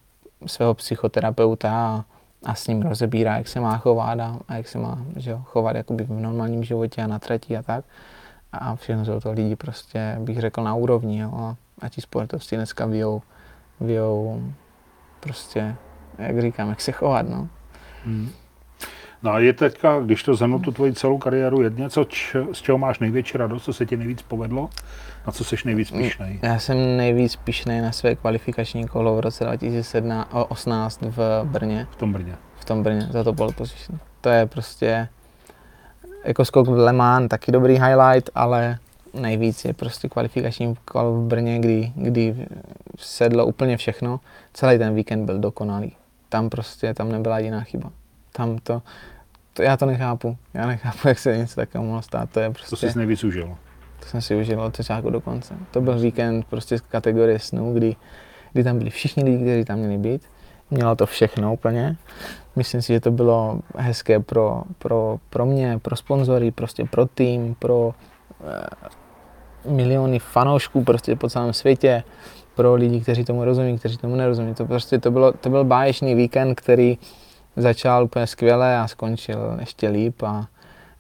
svého psychoterapeuta a, a s ním rozebírá, jak se má chovat a, a jak se má že jo, chovat jakoby v normálním životě a na trati a tak. A všechno jsou to lidi prostě, bych řekl, na úrovni. Jo, a, ti sportovci dneska vějou, vějou prostě, jak říkám, jak se chovat. No. Hmm. No a je teďka, když to zhrnu tu tvoji celou kariéru, je něco, č, z čeho máš největší radost, co se ti nejvíc povedlo? Na co jsi nejvíc pišnej? Já jsem nejvíc pišnej na své kvalifikační kolo v roce 2018 v Brně. V tom Brně. V tom Brně, za to pole position. To je prostě jako skok v Le Mans, taky dobrý highlight, ale nejvíc je prostě kvalifikační kolo v Brně, kdy, kdy sedlo úplně všechno. Celý ten víkend byl dokonalý. Tam prostě, tam nebyla jiná chyba. Tam to, to, já to nechápu. Já nechápu, jak se něco takového mohlo stát. To je prostě... To jsi nejvíc užil. To jsem si užil od začátku do konce. To byl víkend prostě z kategorie snů, kdy, kdy tam byli všichni lidi, kteří tam měli být. Mělo to všechno úplně. Myslím si, že to bylo hezké pro, pro, pro mě, pro sponzory, prostě pro tým, pro eh, miliony fanoušků prostě po celém světě, pro lidi, kteří tomu rozumí, kteří tomu nerozumí. To prostě to, bylo, to byl báječný víkend, který začal úplně skvěle a skončil ještě líp a,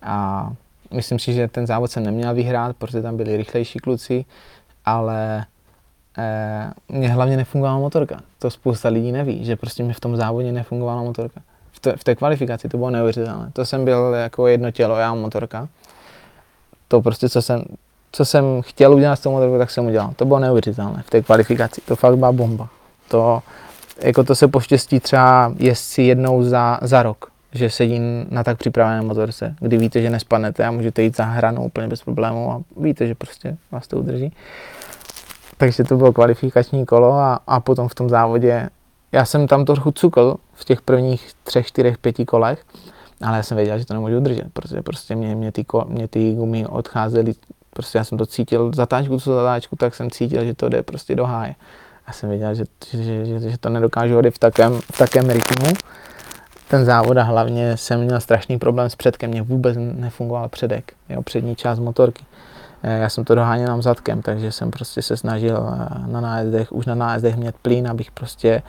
a myslím si, že ten závod jsem neměl vyhrát, protože tam byli rychlejší kluci, ale eh, mě hlavně nefungovala motorka. To spousta lidí neví, že prostě mi v tom závodě nefungovala motorka. V, te, v té kvalifikaci to bylo neuvěřitelné. To jsem byl jako jedno tělo, já motorka. To prostě, co jsem, co jsem chtěl udělat s tou motorkou, tak jsem udělal. To bylo neuvěřitelné v té kvalifikaci. To fakt byla bomba. To, jako to se poštěstí třeba jezdci jednou za, za rok, že sedí na tak připravené motorce, kdy víte, že nespadnete a můžete jít za hranou úplně bez problémů a víte, že prostě vás to udrží. Takže to bylo kvalifikační kolo a, a potom v tom závodě, já jsem tam trochu cukl v těch prvních třech, čtyřech, pěti kolech, ale já jsem věděl, že to nemůžu udržet, protože prostě mě, mě, ty, mě ty gumy odcházely, prostě já jsem to cítil, zatáčku co zatáčku, tak jsem cítil, že to jde prostě do háje já jsem věděl, že, že, že, že to nedokážu hodit v takém, v takém rytmu. Ten závod a hlavně jsem měl strašný problém s předkem, mě vůbec nefungoval předek, jo, přední část motorky. Eh, já jsem to doháněl nám zadkem, takže jsem prostě se snažil eh, na nájezdech, už na nájezdech mět plyn, abych prostě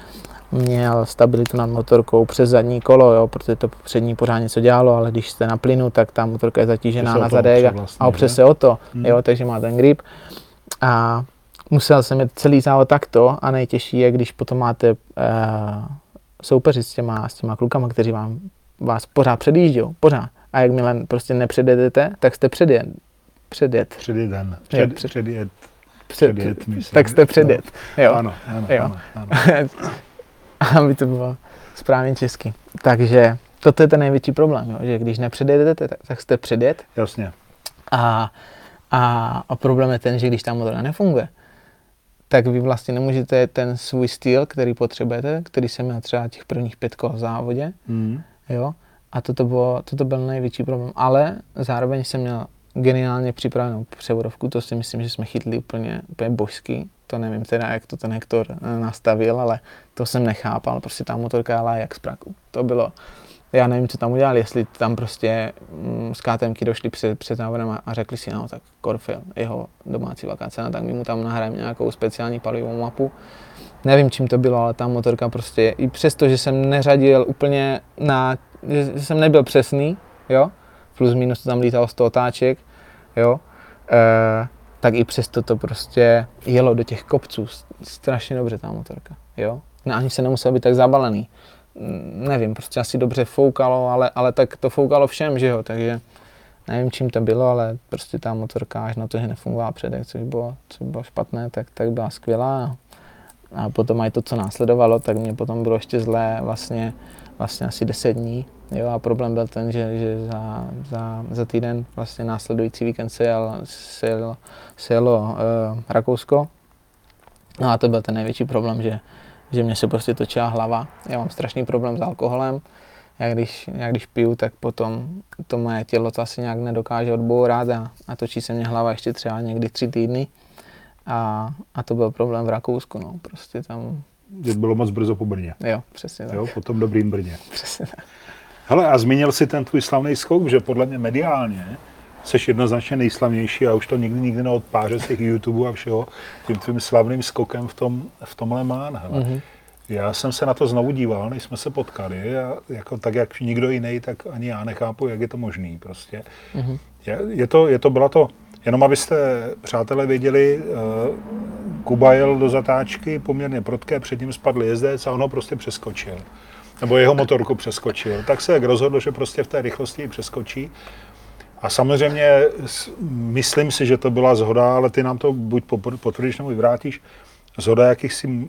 měl stabilitu nad motorkou přes zadní kolo, jo, protože to přední pořád něco dělalo, ale když jste na plynu, tak ta motorka je zatížená na zadek vlastně, a opře se o to, hmm. jo, takže má ten grip. A musel jsem mít celý závod takto a nejtěžší je, když potom máte uh, soupeři s těma, s těma klukama, kteří vám, vás pořád předjíždějí, pořád. A jakmile prostě nepředjedete, tak jste předjed. Předjet. Předjeden. Před, jo, před, předjet. Před, předjet, myslím. Tak jste předjet. No. Jo. Ano, ano, jo. ano, ano. Aby to bylo správně česky. Takže toto je ten největší problém, jo? že když nepředjedete, tak, jste předjet. Jasně. A, a, a problém je ten, že když ta motorka nefunguje, tak vy vlastně nemůžete ten svůj styl, který potřebujete, který jsem měl třeba těch prvních pět kol v závodě, mm. jo, a toto, bylo, toto byl největší problém. Ale zároveň jsem měl geniálně připravenou převodovku, to si myslím, že jsme chytli úplně, úplně božsky. To nevím teda, jak to ten Hector eh, nastavil, ale to jsem nechápal, prostě ta motorka jela jak z praku. To bylo, já nevím, co tam udělali, jestli tam prostě mm, z KTMky došli před, před závodem a, a řekli si, no tak Corfil, jeho domácí vakace, no, tak my mu tam nahrajeme nějakou speciální palivovou mapu. Nevím, čím to bylo, ale ta motorka prostě, i přesto, že jsem neřadil úplně na, že jsem nebyl přesný, jo, plus minus to tam lítalo 100 otáček, jo, e, tak i přesto to prostě jelo do těch kopců strašně dobře ta motorka, jo. No, ani se nemusel být tak zabalený. Mm, nevím, prostě asi dobře foukalo, ale, ale tak to foukalo všem, že jo, takže nevím, čím to bylo, ale prostě ta motorka až na to, že nefungovala předek, což bylo, což bylo špatné, tak, tak byla skvělá. A potom i to, co následovalo, tak mě potom bylo ještě zlé vlastně, vlastně asi 10 dní. Jo, a problém byl ten, že, že za, za, za týden, vlastně následující víkend se jel, se jelo, se jelo uh, Rakousko. No a to byl ten největší problém, že, že mě se prostě točila hlava. Já mám strašný problém s alkoholem. Já když, já když piju, tak potom to moje tělo to asi nějak nedokáže odbourat a, a točí se mě hlava ještě třeba někdy tři týdny. A, a to byl problém v Rakousku, no, prostě tam... Bylo moc brzo po Brně. Jo, přesně tak. Jo, po tom dobrým Brně. Přesně tak. Hele, a zmínil si ten tvůj slavný skok, že podle mě mediálně jsi jednoznačně nejslavnější a už to nikdy nikdy neodpáře z těch YouTube a všeho tím tvým slavným skokem v tom, v tomhle Mán. Hele. Mm-hmm. Já jsem se na to znovu díval, než jsme se potkali a jako, tak jak nikdo jiný, tak ani já nechápu, jak je to možný prostě. Mm-hmm. Je, je, to, je to, byla to, jenom abyste, přátelé, věděli, uh, Kuba jel do zatáčky poměrně prudké, před ním spadl jezdec a on ho prostě přeskočil. Nebo jeho motorku přeskočil. Tak se rozhodl, že prostě v té rychlosti ji přeskočí. A samozřejmě myslím si, že to byla zhoda, ale ty nám to buď potvrdíš nebo vyvrátíš, zhoda jakýchsi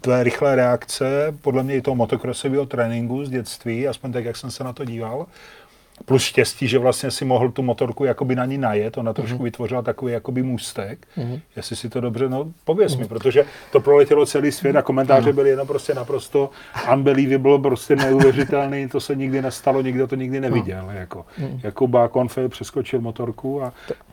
tvé rychlé reakce, podle mě i toho motokrosového tréninku z dětství, aspoň tak, jak jsem se na to díval, plus štěstí, že vlastně si mohl tu motorku jakoby na ní najet, ona trošku mm-hmm. vytvořila takový jakoby můstek, mm-hmm. jestli si to dobře, no pověz mm-hmm. mi, protože to proletělo celý svět a komentáře mm-hmm. byly jenom prostě naprosto unbelievable, prostě neuvěřitelný, to se nikdy nestalo, nikdo to nikdy neviděl, mm-hmm. jako, mm-hmm. jako Bakonfe přeskočil motorku a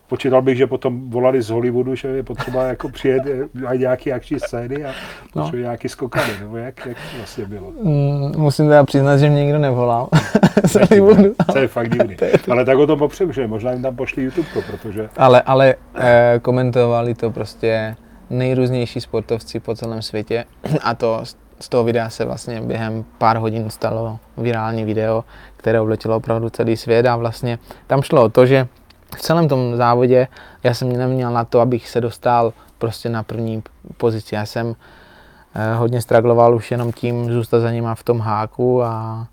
počítal bych, že potom volali z Hollywoodu, že je potřeba jako přijet a nějaký akční scény a no. nějaký skokany, nebo jak, jak vlastně bylo? Mm, musím teda přiznat, že mě nikdo nevolal z Hollywoodu. To je fakt divný. Ale tak o tom popřemýšlej, možná jim tam pošli YouTube, protože... Ale, ale eh, komentovali to prostě nejrůznější sportovci po celém světě a to z toho videa se vlastně během pár hodin stalo virální video, které obletělo opravdu celý svět a vlastně tam šlo o to, že v celém tom závodě já jsem neměl na to, abych se dostal prostě na první pozici. Já jsem eh, hodně stragloval už jenom tím zůstat za nima v tom háku a,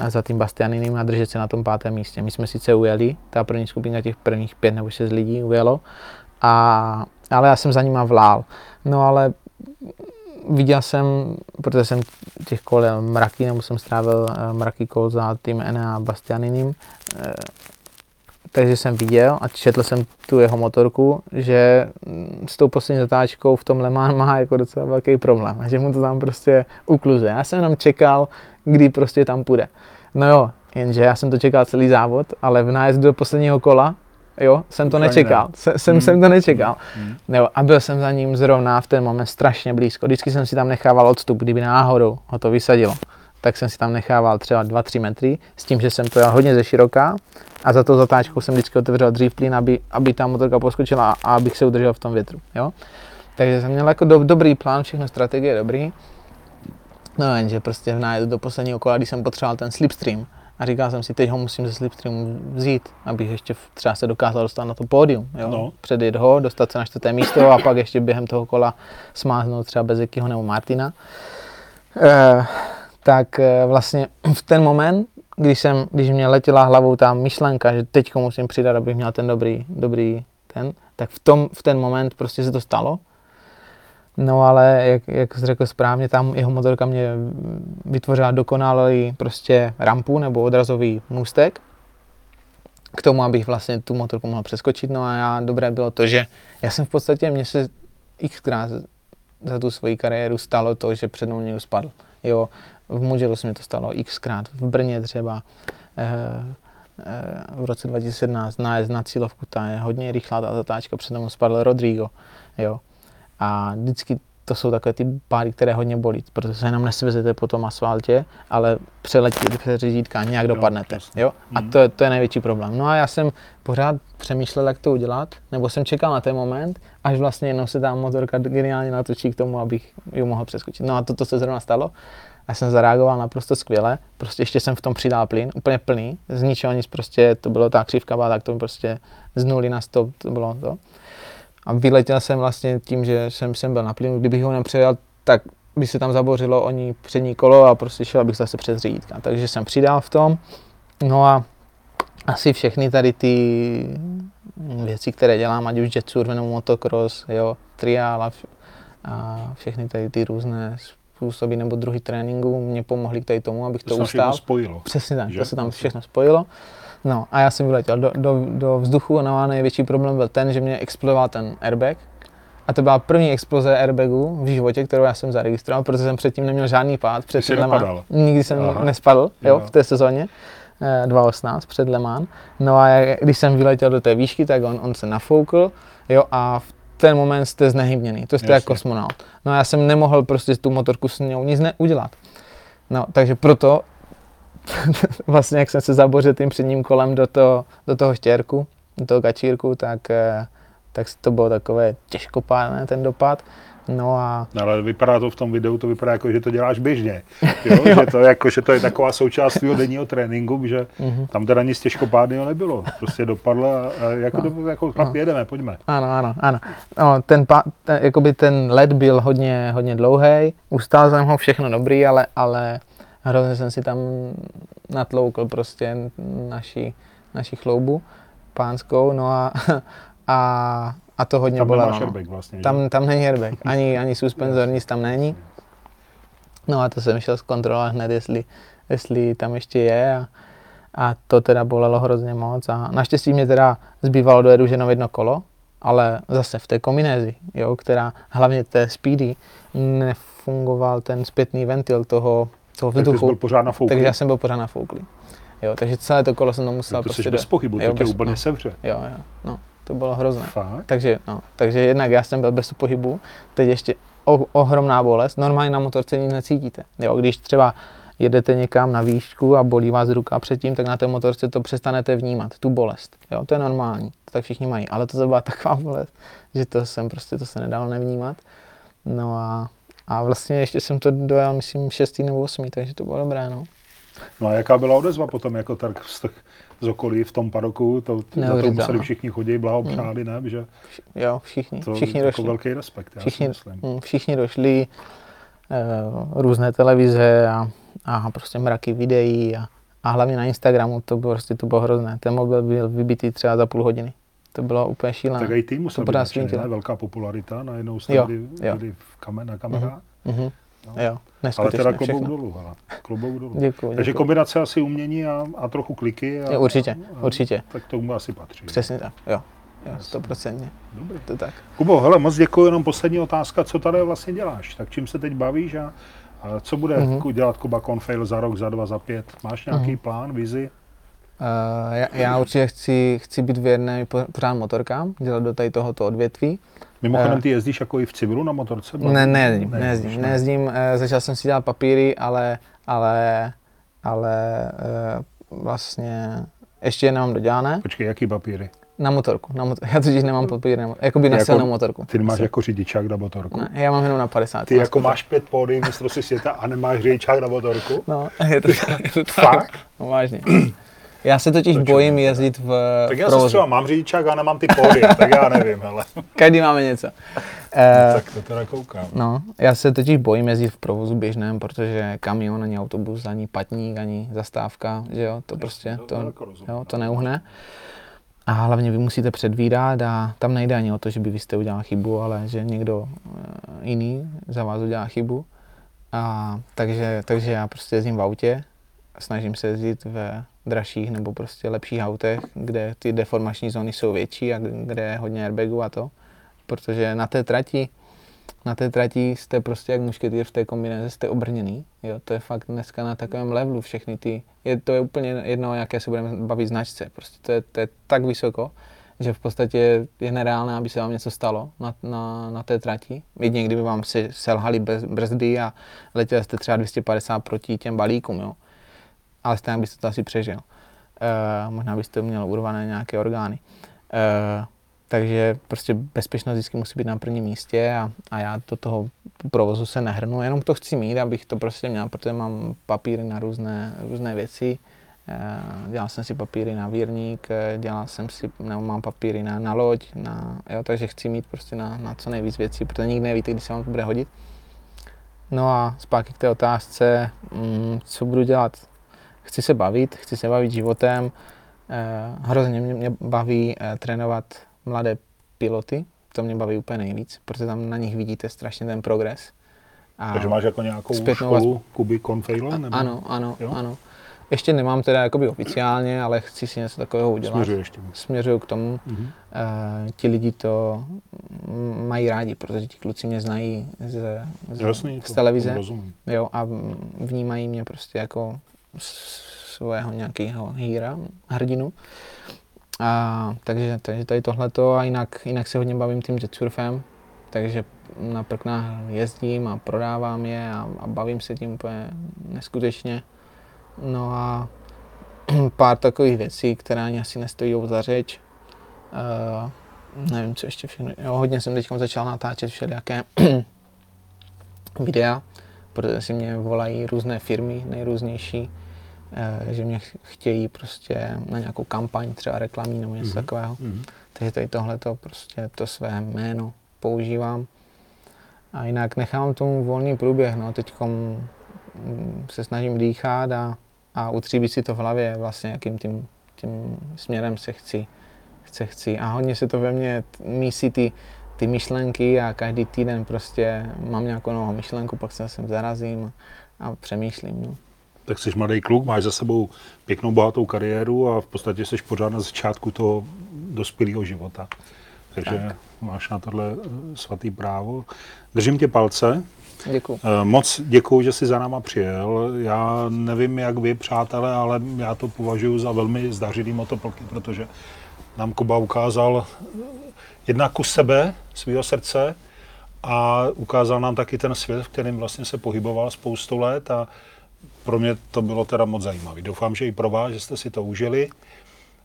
a za tím Bastianinem a držet se na tom pátém místě. My jsme sice ujeli, ta první skupinka těch prvních pět nebo šest lidí ujelo, a, ale já jsem za nima vlál. No ale viděl jsem, protože jsem těch kol mraky, nebo jsem strávil eh, mraky kol za tým Ena Bastianinem, eh, takže jsem viděl a četl jsem tu jeho motorku, že s tou poslední zatáčkou v tom Le Mans má jako docela velký problém a že mu to tam prostě ukluze. Já jsem jenom čekal, kdy prostě tam půjde. No jo, jenže já jsem to čekal celý závod, ale v nájezdu do posledního kola, jo, jsem to nečekal. Ne. Jsem, hmm. jsem to nečekal. Hmm. Jo, a byl jsem za ním zrovna v ten moment strašně blízko. Vždycky jsem si tam nechával odstup, kdyby náhodou ho to vysadilo tak jsem si tam nechával třeba 2-3 metry, s tím, že jsem to jel hodně ze široká a za to zatáčkou jsem vždycky otevřel dřív plyn, aby, aby ta motorka poskočila a abych se udržel v tom větru. Jo? Takže jsem měl jako do, dobrý plán, všechno strategie dobrý. No jenže prostě v nájedu do posledního kola, když jsem potřeboval ten slipstream, a říkal jsem si, teď ho musím ze slipstreamu vzít, abych ještě třeba se dokázal dostat na to pódium. Jo? No. Předjet ho, dostat se na čtvrté místo a pak ještě během toho kola smáznout třeba bez jakého nebo Martina. Eh, tak eh, vlastně v ten moment, když, jsem, když mě letěla hlavou ta myšlenka, že teď musím přidat, abych měl ten dobrý, dobrý ten, tak v, tom, v ten moment prostě se to stalo. No ale, jak, jak jsi řekl správně, tam jeho motorka mě vytvořila dokonalý prostě rampu nebo odrazový můstek k tomu, abych vlastně tu motorku mohl přeskočit. No a já, dobré bylo to, že já jsem v podstatě, mně se xkrát za tu svoji kariéru stalo to, že před mnou někdo spadl. Jo, v Mugello se mi to stalo xkrát, v Brně třeba, eh, eh, v roce 2017 nájezd na cílovku, ta je hodně rychlá ta zatáčka, před tomu spadl Rodrigo, jo. A vždycky to jsou takové ty páry, které hodně bolí, protože se jenom nesvezete po tom asfaltě, ale přeletíte přes řídítka a nějak dopadnete. jasně. Jo? A to, je- to je největší problém. No a já jsem pořád přemýšlel, jak to udělat, nebo jsem čekal na ten moment, až vlastně jednou se ta motorka geniálně natočí k tomu, abych ji mohl přeskočit. No a toto se zrovna stalo. A jsem zareagoval naprosto skvěle. Prostě ještě jsem v tom přidal plyn, úplně plný, z ničeho nic prostě, to bylo ta křivka, byla tak to prostě z nuly na stop, to bylo to. A vyletěl jsem vlastně tím, že jsem, jsem byl na plynu, kdybych ho nepřejel, tak by se tam zabořilo oni přední kolo a prostě šel bych zase přes řídítka. Takže jsem přidal v tom. No a asi všechny tady ty věci, které dělám, ať už jet surf nebo motocross, jo, triál a, a všechny tady ty různé způsoby nebo druhy tréninku mě pomohly k tady tomu, abych To to ustál. spojilo. Přesně tak, Že? to se tam všechno spojilo. No a já jsem vyletěl do, do, do vzduchu no a největší problém byl ten, že mě explodoval ten airbag. A to byla první exploze airbagu v životě, kterou já jsem zaregistroval, protože jsem předtím neměl žádný pád před jsi Le Mans. nepadal. Nikdy jsem Aha. nespadl jo, Jo. v té sezóně eh, 2018 před Le Mans. No a když jsem vyletěl do té výšky, tak on, on se nafoukl jo, a v ten moment jste znehybněný, to jste Jasně. jako kosmonaut. No a já jsem nemohl prostě tu motorku s ní nic neudělat. No, takže proto vlastně jak jsem se zabořil tím předním kolem do, to, do toho štěrku, do toho kačírku, tak, eh, tak to bylo takové těžkopádné ten dopad. No a No, ale vypadá to v tom videu, to vypadá jako, že to děláš běžně. Jo? že, to, jako, že to je taková součást tvého denního tréninku, že Mhm. tam teda nic těžkopádného nebylo. Prostě dopadlo a, a jako, No. do, jako chlap, jedeme, pojďme. ano, ano, ano. No, ten, pa, ten, jakoby ten led byl hodně, hodně dlouhý, ustál jsem ho všechno dobrý, ale, ale hrozně jsem si tam natloukl prostě naši, naši chloubu pánskou, no a, a, a to hodně Tam bolelo. nemáš no. vlastně. že? Tam, tam není airbag, ani, ani suspenzor, nic tam není. No a to jsem šel zkontrolovat hned, jestli, jestli tam ještě je a, a to teda bolelo hrozně moc a naštěstí mě teda zbývalo dojedu jenom jedno kolo, ale zase v té kombinézi, jo, která hlavně té speedy nefungoval ten zpětný ventil toho, toho tak ty jsi byl vzduchu, pořád na takže já jsem byl pořád nafouklý. Jo, takže celé to kolo jsem to musel to prostě jsi bez pochybu, jo, to tě bez- úplně no. sevře. Jo, jo, no, to bylo hrozné. Fakt? Takže, no, takže jednak já jsem byl bez pohybu, teď ještě o, ohromná bolest, normálně na motorce nic necítíte. Jo, když třeba jedete někam na výšku a bolí vás ruka předtím, tak na té motorce to přestanete vnímat, tu bolest. Jo, to je normální, to tak všichni mají, ale to byla taková bolest, že to jsem prostě, to se nedalo nevnímat. No a, a vlastně ještě jsem to dojel, myslím, šestý nebo osmý, takže to bylo dobré, no. No a jaká byla odezva potom, jako tak z, těch- z okolí v tom padoku, to, za to museli všichni chodit, blahopřáli, ne, že Jo, všichni, to všichni jako došli. velký respekt, já všichni, si myslím. mm, všichni došli, eh, různé televize a, a prostě mraky videí a, a hlavně na Instagramu to bylo, prostě, to bylo hrozné. Ten mobil byl vybitý třeba za půl hodiny. To bylo úplně šílené. Tak i ty musel být nadšený, svítilo. ne? velká popularita, najednou jste byli, byli v kamer, na kamerách, Mhm. No. Jo, ale teda klobouk všechno. dolů, hele. klobouk dolů. Děkuji, Takže kombinace asi umění a, a trochu kliky. A, Jo, určitě, a, určitě. Tak to asi patří. Přesně tak, jo. Jo, stoprocentně. Dobrý. To tak. Kubo, hele, moc děkuji, jenom poslední otázka, co tady vlastně děláš? Tak čím se teď bavíš a, a co bude Mhm. mm-hmm. dělat Kuba Confail za rok, za dva, za pět? Máš nějaký mm-hmm. plán, vizi? Uh, já, já určitě chci, chci být věrný po- pořád motorkám, dělat do tady tohoto odvětví. Mimochodem, Eh. ty jezdíš jako i v civilu na motorce? Ne, nejezdím, Ne, nejezdím, už ne. nejezdím. eh, Začal jsem si dělat papíry, ale, ale, ale eh, vlastně ještě nemám dodělané. Počkej, jaký papíry? Na motorku, na motor, já totiž nemám papíry, na, jakoby na Jako- silnou motorku. Ty máš jako řidičák na motorku? Ne, já mám jenom na 50. Ty jako máš pět pódy mistrovství světa a nemáš řidičák na motorku? No, je to, je to tak. Fakt? No, vážně. Já se totiž To bojím člověk, jezdit v Tak já se provozu. třeba mám řidičák a nemám ty pódy, tak já nevím, ale Každý máme něco. Eh, tak to teda koukám. No, já se totiž bojím jezdit v provozu běžném, protože kamion, ani autobus, ani patník, ani zastávka, že jo, to prostě, to- jako jo, to neuhne. A hlavně vy musíte předvídat a tam nejde ani o to, že by vy jste udělal chybu, ale že někdo eh, jiný za vás udělá chybu. A takže, takže já prostě jezdím v autě, snažím se jezdit ve dražších nebo prostě lepších autech, kde ty deformační zóny jsou větší a kde je hodně airbagů a to. Protože na té trati na té trati jste prostě jak mušketýr v té kombinéze, jste obrněný. Jo, to je fakt dneska na takovém levelu všechny ty, je, to je úplně jedno, jaké se budeme bavit značce. Prostě to je, to je tak vysoko, že v podstatě je nereálné, aby se vám něco stalo na, na, na té trati. Jedině kdyby vám si selhali brzdy a letěli jste třeba 250 proti těm balíkům, jo. Ale stejně byste to asi přežil. Uh, možná byste měl urvané nějaké orgány. Uh, takže prostě bezpečnost vždycky musí být na prvním místě a, a já do toho provozu se nehrnu, jenom to chci mít, abych to prostě měl, protože mám papíry na různé, různé věci. Uh, dělal jsem si papíry na vírník, dělal jsem si, nebo mám papíry na, na loď, na, jo, takže chci mít prostě na, na co nejvíc věcí, protože nikdy nevíte, kdy se vám to bude hodit. No a zpátky k té otázce, mm, co budu dělat chci se bavit, chci se bavit životem. Eh, hrozně mě, baví eh, trénovat mladé piloty, to mě baví úplně nejvíc, protože tam na nich vidíte strašně ten progres. A Takže máš jako nějakou školu vás... Kuby Confale? Nebo? Ano, ano, jo? ano. Ještě nemám teda jakoby oficiálně, ale chci si něco takového udělat. Směřuješ tím. Směřuju k tomu. Uh-huh. Uh, ti lidi to mají rádi, protože ti kluci mě znají z, z, Jasný, z televize. Jo, a vnímají mě prostě jako svého nějakého hýra, hrdinu. A, takže, takže tady tohleto a jinak, jinak se hodně bavím tím jetsurfem, takže na prknách jezdím a prodávám je a, a bavím se tím úplně neskutečně. No a pár takových věcí, které ani asi nestojí za řeč. Uh, nevím, co ještě všechno. Jo, hodně jsem teď začal natáčet všelijaké videa, protože si mě volají různé firmy, nejrůznější, že mě chtějí prostě na nějakou kampaň, třeba reklamní nebo něco mm-hmm. takového. Mm-hmm. Takže tady tohle to prostě to své jméno používám. A jinak nechám tomu volný průběh. No. Teď se snažím dýchat a, a utříbit si to v hlavě, vlastně jakým tím, tím směrem se chci, chce chci. A hodně se to ve mně mísí ty, ty myšlenky a každý týden prostě mám nějakou novou myšlenku, pak se sem zarazím a, a přemýšlím. No tak jsi mladý kluk, máš za sebou pěknou, bohatou kariéru a v podstatě jsi pořád na začátku toho dospělého života. Takže tak. máš na tohle eh, svatý právo. Držím tě palce. Děkuji. Eh, moc děkuji, že jsi za náma přijel. Já nevím, jak vy, přátelé, ale já to považuji za velmi zdařilý motoplky, protože nám Kuba ukázal jednak kus sebe, svého srdce a ukázal nám taky ten svět, v kterém vlastně se pohyboval spoustu let a pro mě to bylo teda moc zajímavé. Doufám, že i pro vás, že jste si to užili.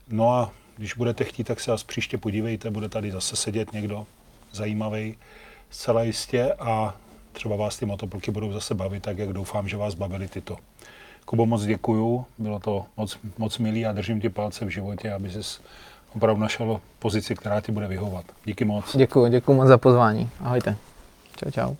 No a když budete chtít, tak se vás příště podívejte, bude tady zase sedět někdo zajímavý, zcela jistě a třeba vás ty motoplky budou zase bavit, tak jak doufám, že vás bavili tyto. Kubo, moc děkuju, bylo to moc, moc milý a držím ti palce v životě, aby jsi opravdu našel pozici, která ti bude vyhovat. Díky moc. Děkuji, děkuji moc za pozvání. Ahojte. Čau, čau.